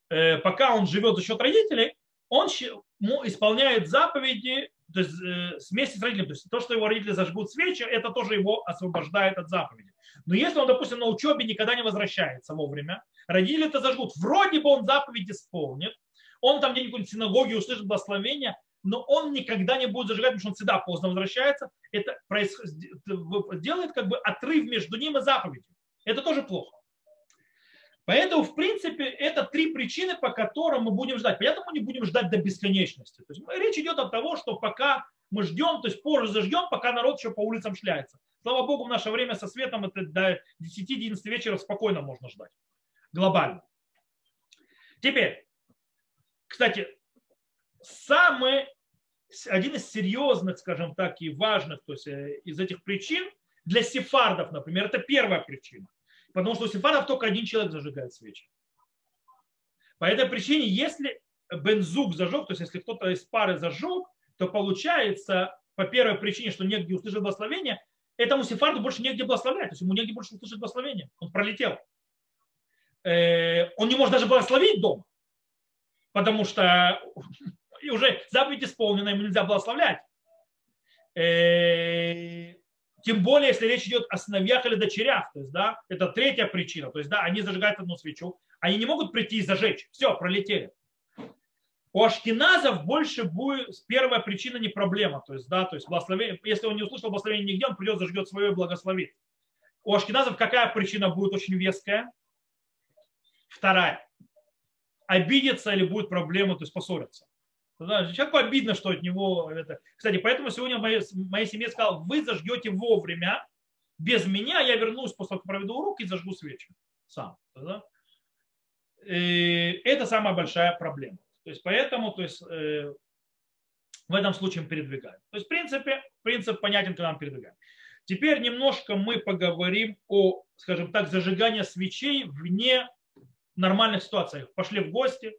э, пока он живет за счет родителей, он исполняет заповеди то есть э, вместе с родителями, то есть то, что его родители зажгут свечи, это тоже его освобождает от заповеди. Но если он, допустим, на учебе никогда не возвращается вовремя, родители это зажгут, вроде бы он заповедь исполнит, он там где-нибудь в синагоге услышит благословение, но он никогда не будет зажигать, потому что он всегда поздно возвращается. Это делает как бы отрыв между ним и заповедью. Это тоже плохо. Поэтому, в принципе, это три причины, по которым мы будем ждать. Поэтому мы не будем ждать до бесконечности. То есть речь идет о том, что пока мы ждем, то есть позже зажгем, пока народ еще по улицам шляется. Слава Богу, в наше время со светом это до 10-11 вечера спокойно можно ждать. Глобально. Теперь, кстати, самый, один из серьезных, скажем так, и важных то есть, э, из этих причин для сефардов, например, это первая причина – Потому что у сефардов только один человек зажигает свечи. По этой причине, если бензук зажег, то есть если кто-то из пары зажег, то получается, по первой причине, что негде услышать благословение, этому сефарду больше негде благословлять, то есть ему негде больше услышать благословение. Он пролетел. Э, он не может даже благословить дома, потому что уже заповедь исполнена, ему нельзя благословлять. Э, тем более, если речь идет о сыновьях или дочерях. То есть, да, это третья причина. То есть, да, они зажигают одну свечу. Они не могут прийти и зажечь. Все, пролетели. У ашкеназов больше будет первая причина не проблема. То есть, да, то есть благословение, если он не услышал благословение нигде, он придет, зажгет свое и благословит. У ашкеназов какая причина будет очень веская? Вторая. Обидеться или будет проблема, то есть поссориться. Да, человеку обидно, что от него это. Кстати, поэтому сегодня моей, моей семье сказал, вы зажгете вовремя, без меня я вернусь после того, как проведу урок и зажгу свечи сам. Да? И это самая большая проблема. То есть поэтому то есть, э, в этом случае мы передвигаем. То есть в принципе принцип понятен, когда мы передвигаем. Теперь немножко мы поговорим о, скажем так, зажигании свечей вне нормальных ситуациях. Пошли в гости,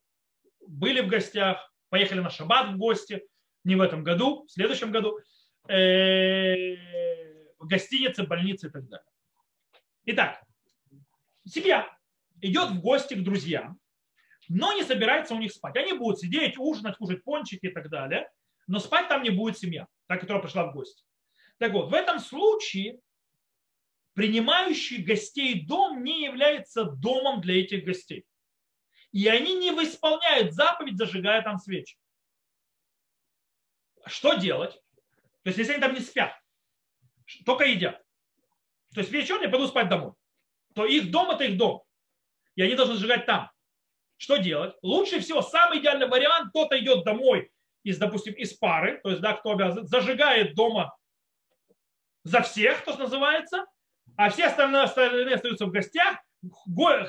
были в гостях, поехали на шаббат в гости, не в этом году, в следующем году, э, в гостинице, больнице и так далее. Итак, семья идет в гости к друзьям, но не собирается у них спать. Они будут сидеть, ужинать, кушать пончики и так далее, но спать там не будет семья, та, которая пришла в гости. Так вот, в этом случае принимающий гостей дом не является домом для этих гостей. И они не исполняют заповедь, зажигая там свечи. Что делать? То есть, если они там не спят, только едят. То есть вечером я пойду спать домой. То их дом это их дом. И они должны сжигать там. Что делать? Лучше всего, самый идеальный вариант, кто-то идет домой из, допустим, из пары, то есть, да, кто обязан, зажигает дома за всех, то, что называется, а все остальные, остальные остаются в гостях,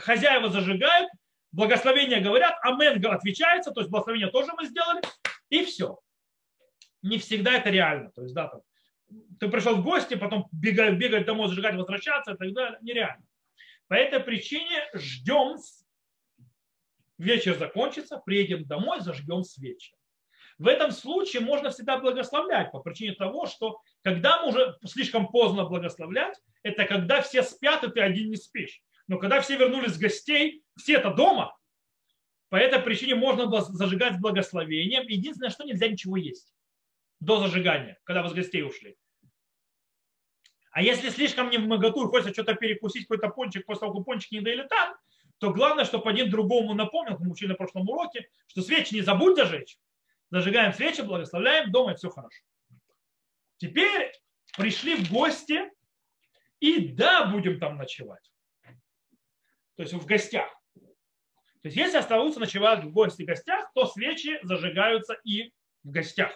хозяева зажигают, благословения говорят, амен отвечается, то есть благословение тоже мы сделали, и все. Не всегда это реально. То есть, да, там, ты пришел в гости, потом бегать, бегать домой, зажигать, возвращаться и так далее, нереально. По этой причине ждем вечер закончится, приедем домой, зажгем свечи. В этом случае можно всегда благословлять по причине того, что когда мы уже слишком поздно благословлять, это когда все спят, и ты один не спишь. Но когда все вернулись с гостей, все это дома, по этой причине можно зажигать с благословением. Единственное, что нельзя ничего есть до зажигания, когда вы с гостей ушли. А если слишком не в моготу хочется что-то перекусить, какой-то пончик, после того, как пончик не доели там, то главное, чтобы один другому напомнил, мы учили на прошлом уроке, что свечи не забудь зажечь. Зажигаем свечи, благословляем, дома и все хорошо. Теперь пришли в гости, и да, будем там ночевать. То есть в гостях. То есть если оставаются ночевать в гости в гостях, то свечи зажигаются и в гостях.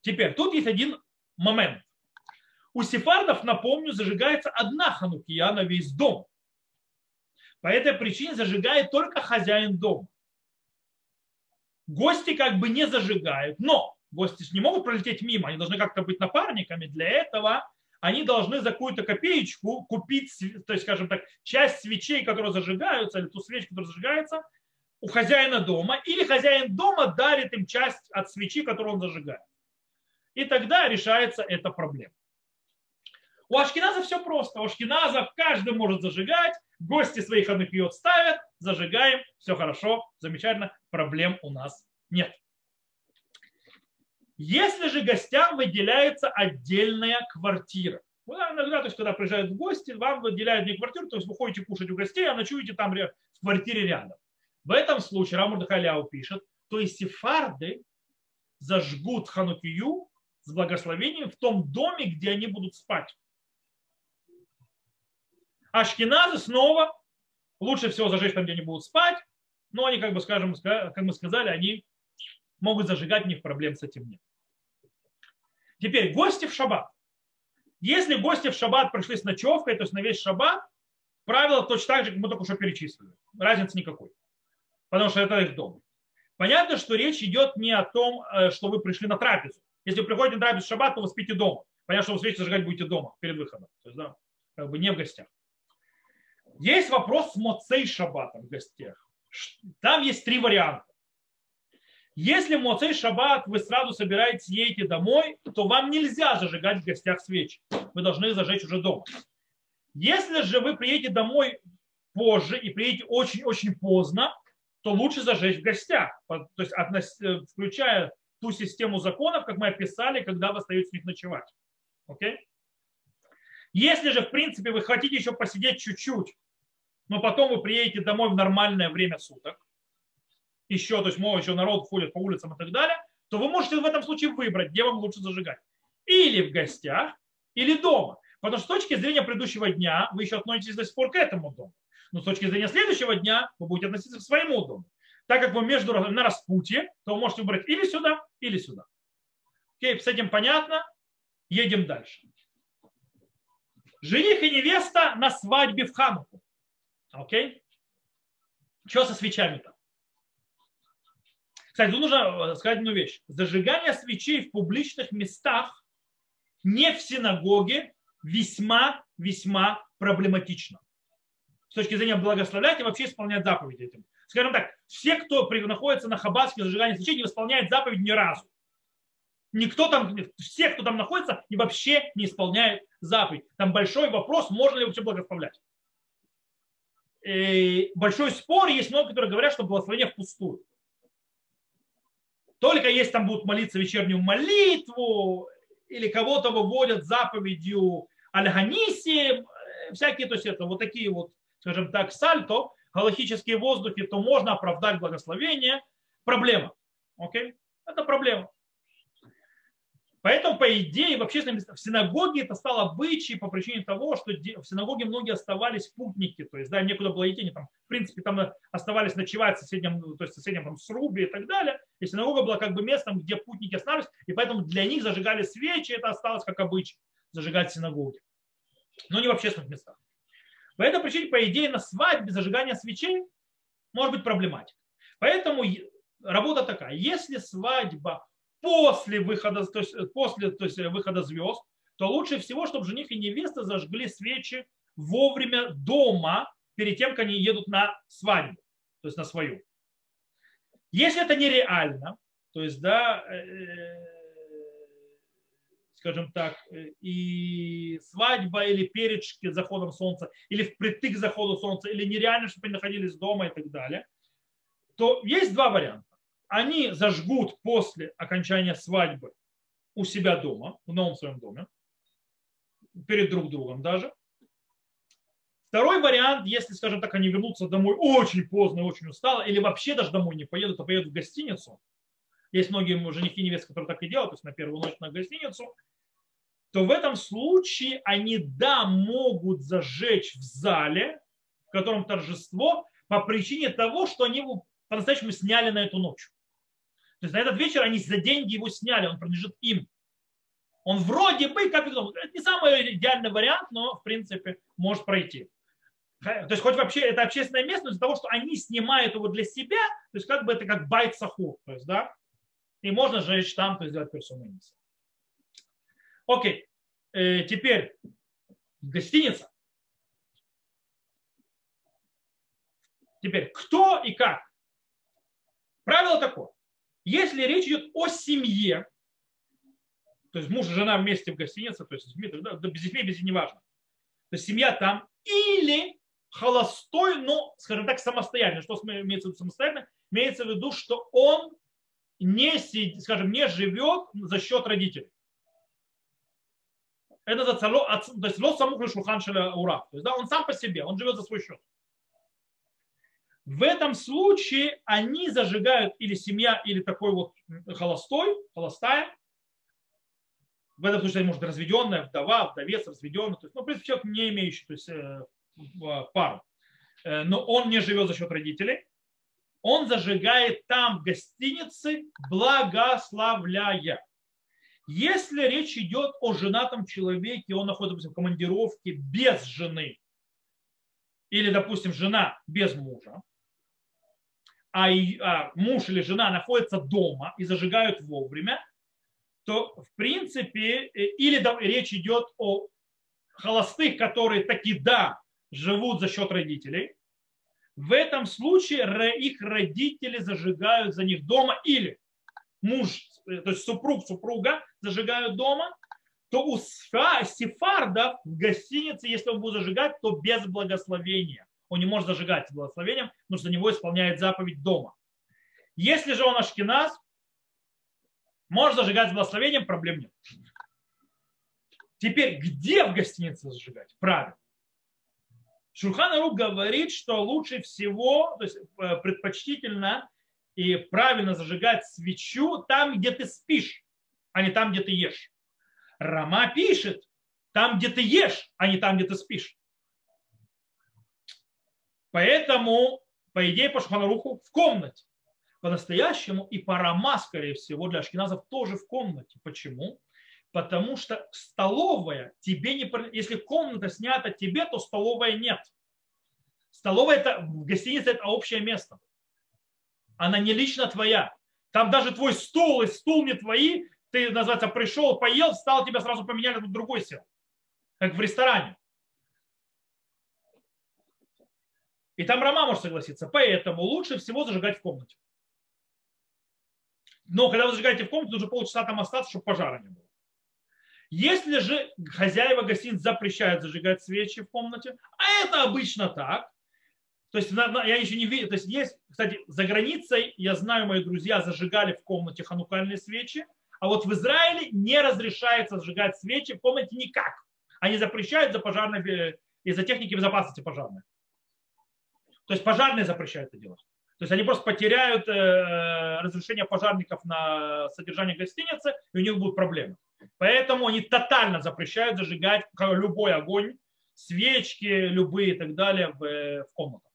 Теперь тут есть один момент. У сефардов, напомню, зажигается одна ханукия на весь дом. По этой причине зажигает только хозяин дома. Гости как бы не зажигают, но гости не могут пролететь мимо, они должны как-то быть напарниками. Для этого они должны за какую-то копеечку купить, то есть, скажем так, часть свечей, которые зажигаются, или ту свечку, которая зажигается, у хозяина дома, или хозяин дома дарит им часть от свечи, которую он зажигает. И тогда решается эта проблема. У Ашкиназа все просто. У Ашкиназа каждый может зажигать, гости своих анахиот ставят, зажигаем, все хорошо, замечательно, проблем у нас нет. Если же гостям выделяется отдельная квартира, ну, иногда, то есть, когда приезжают в гости, вам выделяют не квартиру, то есть вы ходите кушать у гостей, а ночуете там в квартире рядом. В этом случае Рамур Халяу пишет, то есть сефарды зажгут ханукию с благословением в том доме, где они будут спать. Ашкиназы снова лучше всего зажечь там, где они будут спать, но они, как бы скажем, как мы сказали, они могут зажигать, у них проблем с этим нет. Теперь гости в шаббат. Если гости в шаббат пришли с ночевкой, то есть на весь шаббат, правило точно так же, как мы только что перечислили. Разницы никакой. Потому что это их дом. Понятно, что речь идет не о том, э, что вы пришли на трапезу. Если вы приходите на трапезу в шаббат, то вы спите дома. Понятно, что вы свечи зажигать будете дома перед выходом. То есть, да, как бы не в гостях. Есть вопрос с Моцей Шаббатом в гостях. Там есть три варианта. Если в Моцей Шаббат вы сразу собираетесь едете домой, то вам нельзя зажигать в гостях свечи. Вы должны зажечь уже дома. Если же вы приедете домой позже и приедете очень-очень поздно, то лучше зажечь в гостях. То есть э, включая ту систему законов, как мы описали, когда вы остаетесь в них ночевать. Окей? Если же, в принципе, вы хотите еще посидеть чуть-чуть, но потом вы приедете домой в нормальное время суток, еще, то есть мол, еще народ ходит по улицам и так далее, то вы можете в этом случае выбрать, где вам лучше зажигать. Или в гостях, или дома. Потому что с точки зрения предыдущего дня вы еще относитесь до сих пор к этому дому. Но с точки зрения следующего дня вы будете относиться к своему дому. Так как вы между на распутье, то вы можете выбрать или сюда, или сюда. Окей, с этим понятно. Едем дальше. Жених и невеста на свадьбе в Хануку. Окей? Что со свечами-то? Кстати, тут нужно э, сказать одну вещь. Зажигание свечей в публичных местах, не в синагоге, весьма-весьма проблематично. С точки зрения благословлять и вообще исполнять заповеди этим. Скажем так, все, кто находится на хабаске зажигании свечей, не исполняет заповедь ни разу. Никто там, все, кто там находится, и вообще не исполняет заповедь. Там большой вопрос, можно ли вообще благословлять. И большой спор, есть много, которые говорят, что благословение впустую. Только если там будут молиться вечернюю молитву, или кого-то выводят заповедью Аль-Ганиси, всякие, то есть это вот такие вот, скажем так, сальто, галактические воздухи, то можно оправдать благословение. Проблема. Окей? Это проблема. Поэтому, по идее, в общественном в синагоге это стало обычай по причине того, что в синагоге многие оставались путники, то есть, да, некуда было идти, они там, в принципе, там оставались ночевать в соседнем, то есть в соседнем там, срубе и так далее. И синагога была как бы местом, где путники останавливались, и поэтому для них зажигали свечи, это осталось как обычай, зажигать в синагоге. Но не в общественных местах. По этой причине, по идее, на свадьбе зажигание свечей может быть проблематика. Поэтому работа такая. Если свадьба после выхода, то есть, после то есть, выхода звезд, то лучше всего, чтобы жених и невеста зажгли свечи вовремя дома, перед тем, как они едут на свадьбу, то есть на свою. Если это нереально, то есть, да, э, э, скажем так, и свадьба или перед заходом солнца, или впритык заходу солнца, или нереально, чтобы они находились дома и так далее, то есть два варианта они зажгут после окончания свадьбы у себя дома, в новом своем доме, перед друг другом даже. Второй вариант, если, скажем так, они вернутся домой очень поздно и очень устало, или вообще даже домой не поедут, а поедут в гостиницу. Есть многие женихи и невесты, которые так и делают, то есть на первую ночь на гостиницу, то в этом случае они, да, могут зажечь в зале, в котором торжество, по причине того, что они его по-настоящему сняли на эту ночь. То есть на этот вечер они за деньги его сняли, он принадлежит им. Он вроде бы, как это не самый идеальный вариант, но в принципе может пройти. То есть хоть вообще это общественное место, но из-за того, что они снимают его для себя, то есть как бы это как байт сахур, то есть, да, и можно жечь там, то есть делать персональность. Окей, э, теперь гостиница. Теперь кто и как? Правило такое. Если речь идет о семье, то есть муж и жена вместе в гостинице, то есть с детьми, да, без детей, без не важно. То есть семья там или холостой, но, скажем так, самостоятельно. Что имеется в виду самостоятельно? Имеется в виду, что он не, скажем, не живет за счет родителей. Это за цело, то есть ло саму шулхан ура. То есть да, он сам по себе, он живет за свой счет. В этом случае они зажигают или семья, или такой вот холостой, холостая. В этом случае, может, разведенная, вдова, вдовец, разведенный. То есть, ну, в принципе, человек не имеющий то есть, э, пару. Э, но он не живет за счет родителей. Он зажигает там в гостинице, благословляя. Если речь идет о женатом человеке, он находится в командировке без жены, или, допустим, жена без мужа, а, а муж или жена находятся дома и зажигают вовремя, то в принципе, э, или речь идет о холостых, которые таки да, живут за счет родителей, в этом случае их родители зажигают за них дома или муж, э, то есть супруг, супруга зажигают дома, то у сефардов в гостинице, если он будет зажигать, то без благословения он не может зажигать с благословением, потому что за него исполняет заповедь дома. Если же он ашкеназ, может зажигать с благословением, проблем нет. Теперь, где в гостинице зажигать? Правильно. Шурхан говорит, что лучше всего, то есть э, предпочтительно и правильно зажигать свечу там, где ты спишь, а не там, где ты ешь. Рама пишет, там, где ты ешь, а не там, где ты спишь. Поэтому, по идее, по Шуханаруху в комнате. По-настоящему и парама, скорее всего, для ашкеназов тоже в комнате. Почему? Потому что столовая тебе не... Если комната снята тебе, то столовая нет. Столовая это в гостинице это общее место. Она не лично твоя. Там даже твой стул и стул не твои. Ты, называется, пришел, поел, встал, тебя сразу поменяли, тут другой сел. как в ресторане. И там Рома может согласиться. Поэтому лучше всего зажигать в комнате. Но когда вы зажигаете в комнате, нужно полчаса там остаться, чтобы пожара не было. Если же хозяева гостиниц запрещают зажигать свечи в комнате, а это обычно так, то есть я еще не видел, то есть есть, кстати, за границей, я знаю, мои друзья зажигали в комнате ханукальные свечи, а вот в Израиле не разрешается зажигать свечи в комнате никак. Они запрещают за пожарной, из-за техники безопасности пожарной. То есть пожарные запрещают это делать. То есть они просто потеряют э, разрешение пожарников на содержание гостиницы, и у них будут проблемы. Поэтому они тотально запрещают зажигать любой огонь, свечки любые и так далее в, э, в комнатах.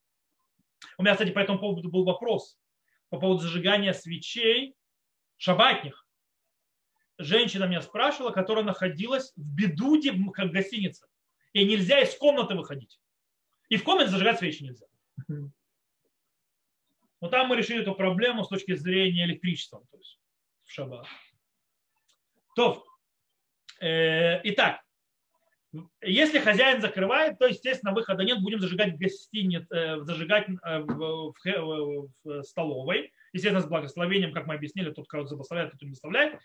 У меня, кстати, по этому поводу был вопрос по поводу зажигания свечей шабатних. Женщина меня спрашивала, которая находилась в бедуде в гостинице. И нельзя из комнаты выходить. И в комнате зажигать свечи нельзя. Но там мы решили эту проблему с точки зрения электричества, то есть в шаббат. То, э, итак, если хозяин закрывает, то, естественно, выхода нет, будем зажигать в э, зажигать э, в, в, в столовой. Естественно, с благословением, как мы объяснили, тот, кого благословляет, тот не выставляет.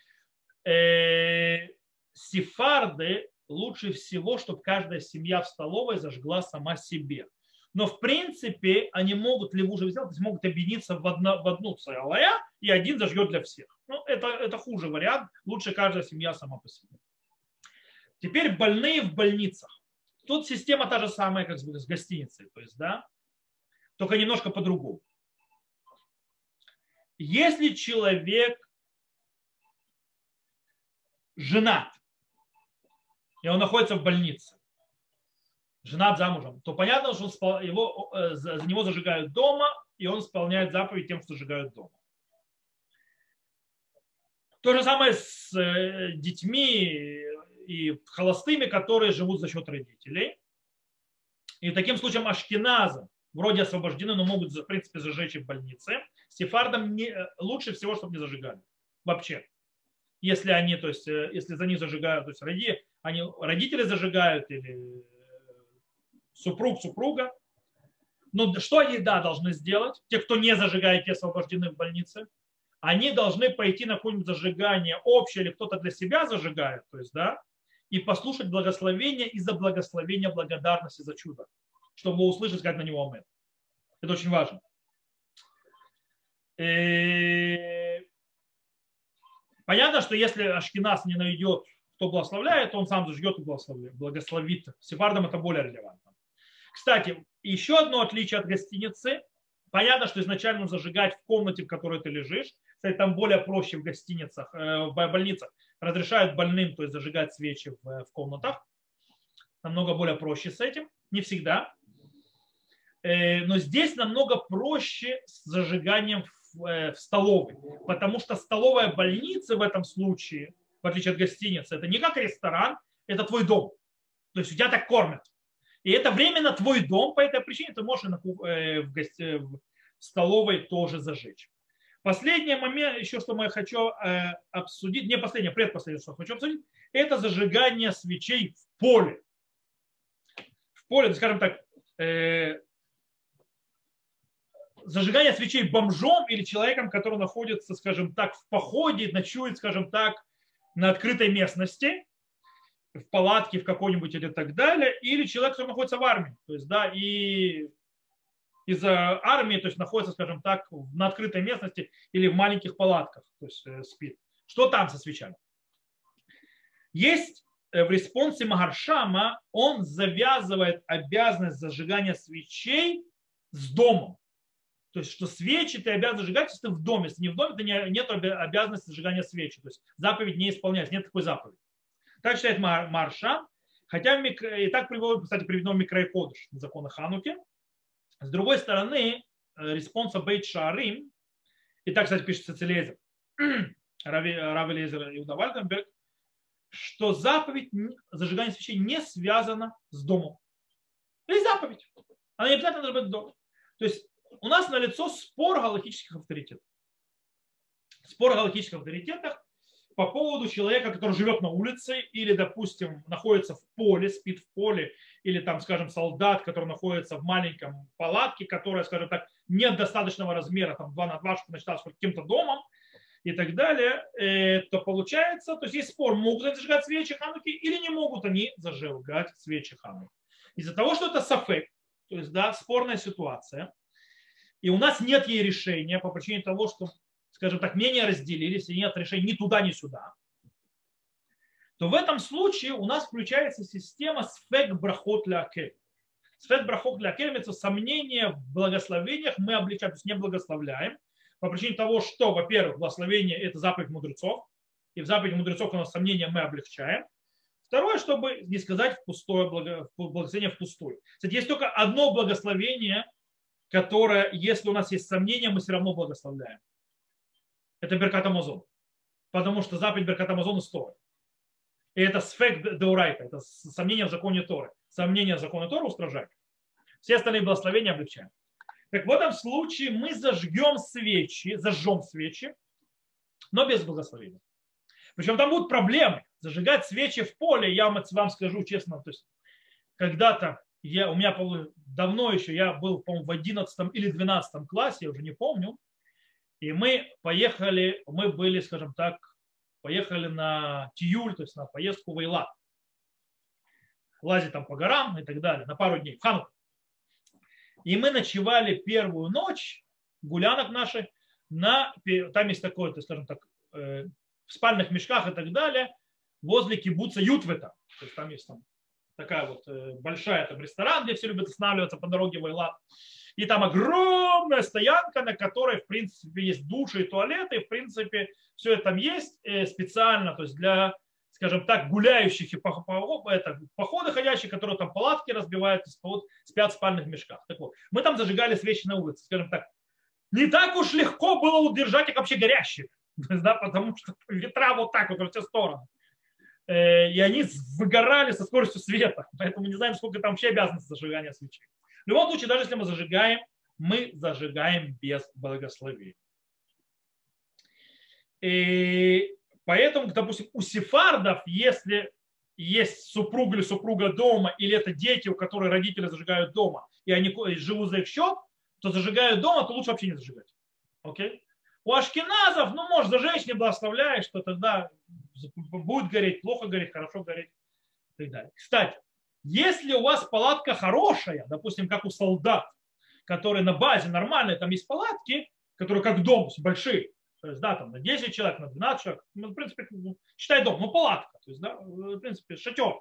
Э, сефарды лучше всего, чтобы каждая семья в столовой зажгла сама себе но в принципе они могут левуже сделать, то есть могут объединиться в, одно, в одну целое, и один зажгет для всех. Ну, это, это хуже вариант, лучше каждая семья сама по себе. Теперь больные в больницах. Тут система та же самая, как с гостиницей, то есть, да, только немножко по-другому. Если человек женат, и он находится в больнице, женат замужем, то понятно, что он его, э, за него зажигают дома, и он исполняет заповедь тем, что зажигают дома. То же самое с э, детьми и холостыми, которые живут за счет родителей. И таким случаем ашкеназы вроде освобождены, но могут, в принципе, зажечь в больнице. Сефардам не, э, лучше всего, чтобы не зажигали. Вообще. Если они, то есть, если за них зажигают, то есть роди, они, родители зажигают или супруг, супруга. Но что они, да, должны сделать? Те, кто не зажигает, те освобождены в больнице. Они должны пойти на какое-нибудь зажигание общее или кто-то для себя зажигает, то есть, да, и послушать благословение и за благословение благодарности за чудо, чтобы услышать, сказать на него амэн. Это очень важно. И... Э, понятно, что если Ашкинас не найдет, кто благословляет, он сам зажгет и благословит. Сефардам это более релевантно. Кстати, еще одно отличие от гостиницы. Понятно, что изначально зажигать в комнате, в которой ты лежишь. Кстати, там более проще в гостиницах, э, в больницах. Разрешают больным, то есть зажигать свечи в, комнатах. Намного более проще с этим. Не всегда. Э, но здесь намного проще с зажиганием в, э, в столовой. Потому что столовая больница в этом случае, в отличие от гостиницы, это не как ресторан, это твой дом. То есть у тебя так кормят. И это временно твой дом, по этой причине ты можешь э, в, гости, в столовой тоже зажечь. Последний момент, еще что я хочу э, обсудить, не последнее, предпоследнее, что хочу обсудить, это зажигание свечей в поле. В поле, скажем так, э, зажигание свечей бомжом или человеком, который находится, скажем так, в походе, ночует, скажем так, на открытой местности, в палатке в какой-нибудь или так далее, или человек, который находится в армии, то есть, да, и из армии, то есть находится, скажем так, на открытой местности или в маленьких палатках, то есть э, спит. Что там со свечами? Есть э, в респонсе Магаршама, он завязывает обязанность зажигания свечей с домом. То есть, что свечи ты обязан зажигать, если ты в доме. Если не в доме, то нет обязанности зажигания свечи. То есть, заповедь не исполняется, нет такой заповеди. Так считает Марша. Хотя и так приводит, кстати, приведено Микрай Кодыш, закона Хануки. С другой стороны, э, респонса Бейт Шарим, и так, кстати, пишется Циц Элиэзер, рав Элиэзер Иуда Вальденберг, что заповедь зажигания свечей не связана с домом. Есть заповедь. Она не обязательно должна быть дом. То есть у нас налицо спор галахических авторитетов. Спор о галахических авторитетах по поводу человека, который живет на улице или, допустим, находится в поле, спит в поле, или там, скажем, солдат, который находится в маленьком палатке, которая, скажем так, нет достаточного размера, там 2 на 2, чтобы начитаться каким-то домом и так далее, э, то получается, то есть есть спор, могут они зажигать свечи хануки или не могут они зажигать свечи хануки. Из-за того, что это сафек, то есть, да, спорная ситуация, и у нас нет ей решения по причине того, что скажем так, мнения разделились, и нет решения ни туда, ни сюда, то в этом случае у нас включается система сфек брахот для акель. Сфек брахот акель это сомнение в благословениях мы обличаем, то есть не благословляем, по причине того, что, во-первых, благословение – это заповедь мудрецов, и в заповеди мудрецов у нас сомнения мы облегчаем. Второе, чтобы не сказать в пустое благословение впустую. Кстати, есть только одно благословение, которое, если у нас есть сомнения, мы все равно благословляем это Беркат Амазон. Потому что заповедь Беркат Амазон из Торы. И это сфек деурайта, это сомнение в законе Торы. Сомнение в законе Торы устражает. Все остальные благословения облегчаем. Так в этом случае мы зажгем свечи, зажжем свечи, но без благословения. Причем там будут проблемы. Зажигать свечи в поле, я вам скажу честно, то есть когда-то я, у меня давно еще, я был, по-моему, в 11 или 12 классе, я уже не помню, и мы поехали, мы были, скажем так, поехали на Тиюль, то есть на поездку в Эйлат. Лазить там по горам и так далее, на пару дней, в Хануку. И мы ночевали первую ночь, гулянок наши, на, там есть такое, то, скажем так, э, в спальных мешках и так далее, возле кибуца Ютвета. То есть там есть там такая вот э, большая там ресторан, где все любят останавливаться по дороге в Эйлат. И там огромная стоянка, на которой, в принципе, есть души и туалеты. И, в принципе, все это там есть э, специально, то есть для, скажем так, гуляющих и походы ходящих, которые там палатки разбивают, спят в спальных мешках. Так вот, мы там зажигали свечи на улице, скажем так. Не так уж легко было удержать их вообще горящими, да, потому что ветра вот так вот во все стороны э, и они выгорали со скоростью света. Поэтому не знаем, сколько там вообще обязанности зажигания свечей. В любом случае, даже если мы зажигаем, мы зажигаем без благословения. И поэтому, допустим, у сефардов, если есть супруг или супруга дома, или это дети, у которых родители зажигают дома, и они живут за их счет, то зажигают дома, то лучше вообще не зажигать. Окей? У ашкеназов, ну, может, зажечь не благословляешь, что тогда будет гореть, плохо гореть, хорошо гореть и так далее. Кстати, если у вас палатка хорошая, допустим, как у солдат, которые на базе нормальные, там есть палатки, которые как дом, большие, то есть, да, там на 10 человек, на 12 человек, ну, в принципе, считай дом, ну, палатка, то есть, да, в принципе, шатер,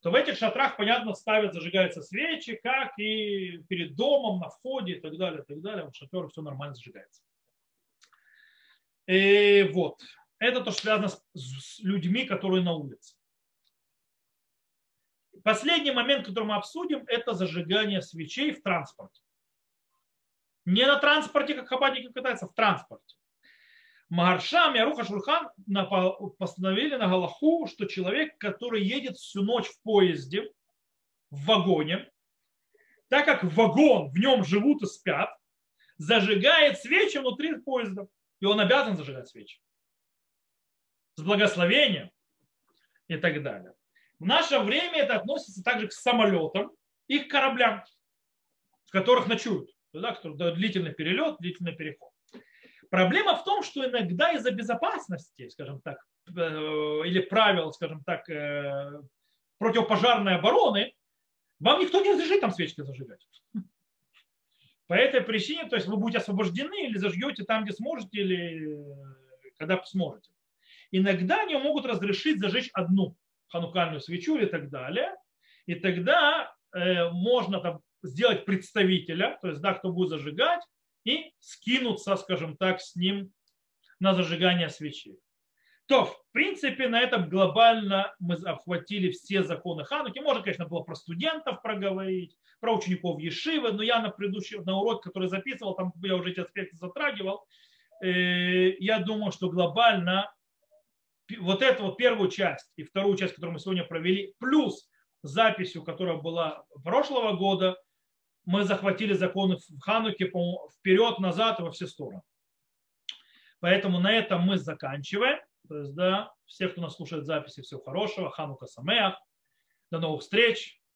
то в этих шатрах, понятно, ставят, зажигаются свечи, как и перед домом, на входе и так далее, и так далее. В шатер все нормально зажигается. И вот. Это то, что связано с людьми, которые на улице. Последний момент, который мы обсудим, это зажигание свечей в транспорте. Не на транспорте, как хабадники катаются, в транспорте. Магаршам и Шурхан постановили на Галаху, что человек, который едет всю ночь в поезде, в вагоне, так как вагон, в нем живут и спят, зажигает свечи внутри поезда. И он обязан зажигать свечи. С благословением и так далее. В наше время это относится также к самолетам и к кораблям, в которых ночуют. Да, который, длительный перелет, длительный переход. Проблема в том, что иногда из-за безопасности, скажем так, э, или правил, скажем так, э, противопожарной обороны, вам никто не разрешит там свечки зажигать. По этой причине, то есть вы будете освобождены или зажгете там, где сможете, или э, когда сможете. Иногда они могут разрешить зажечь одну ханукальную свечу и так далее. И тогда э, можно там сделать представителя, то есть, да, кто будет зажигать, и скинуться, скажем так, с ним на зажигание свечи. То, в принципе, на этом глобально мы охватили все законы Хануки. Можно, конечно, было про студентов проговорить, про учеников Ешивы, но я на предыдущий, на урок, который записывал, там я уже эти аспекты затрагивал. Э, я думаю, что глобально вот эту вот первую часть и вторую часть, которую мы сегодня провели, плюс записью, которая была прошлого года, мы захватили законы в Хануке вперед, назад и во все стороны. Поэтому на этом мы заканчиваем. То есть, да, все, кто нас слушает записи, всего хорошего. Ханука Самеах. До новых встреч.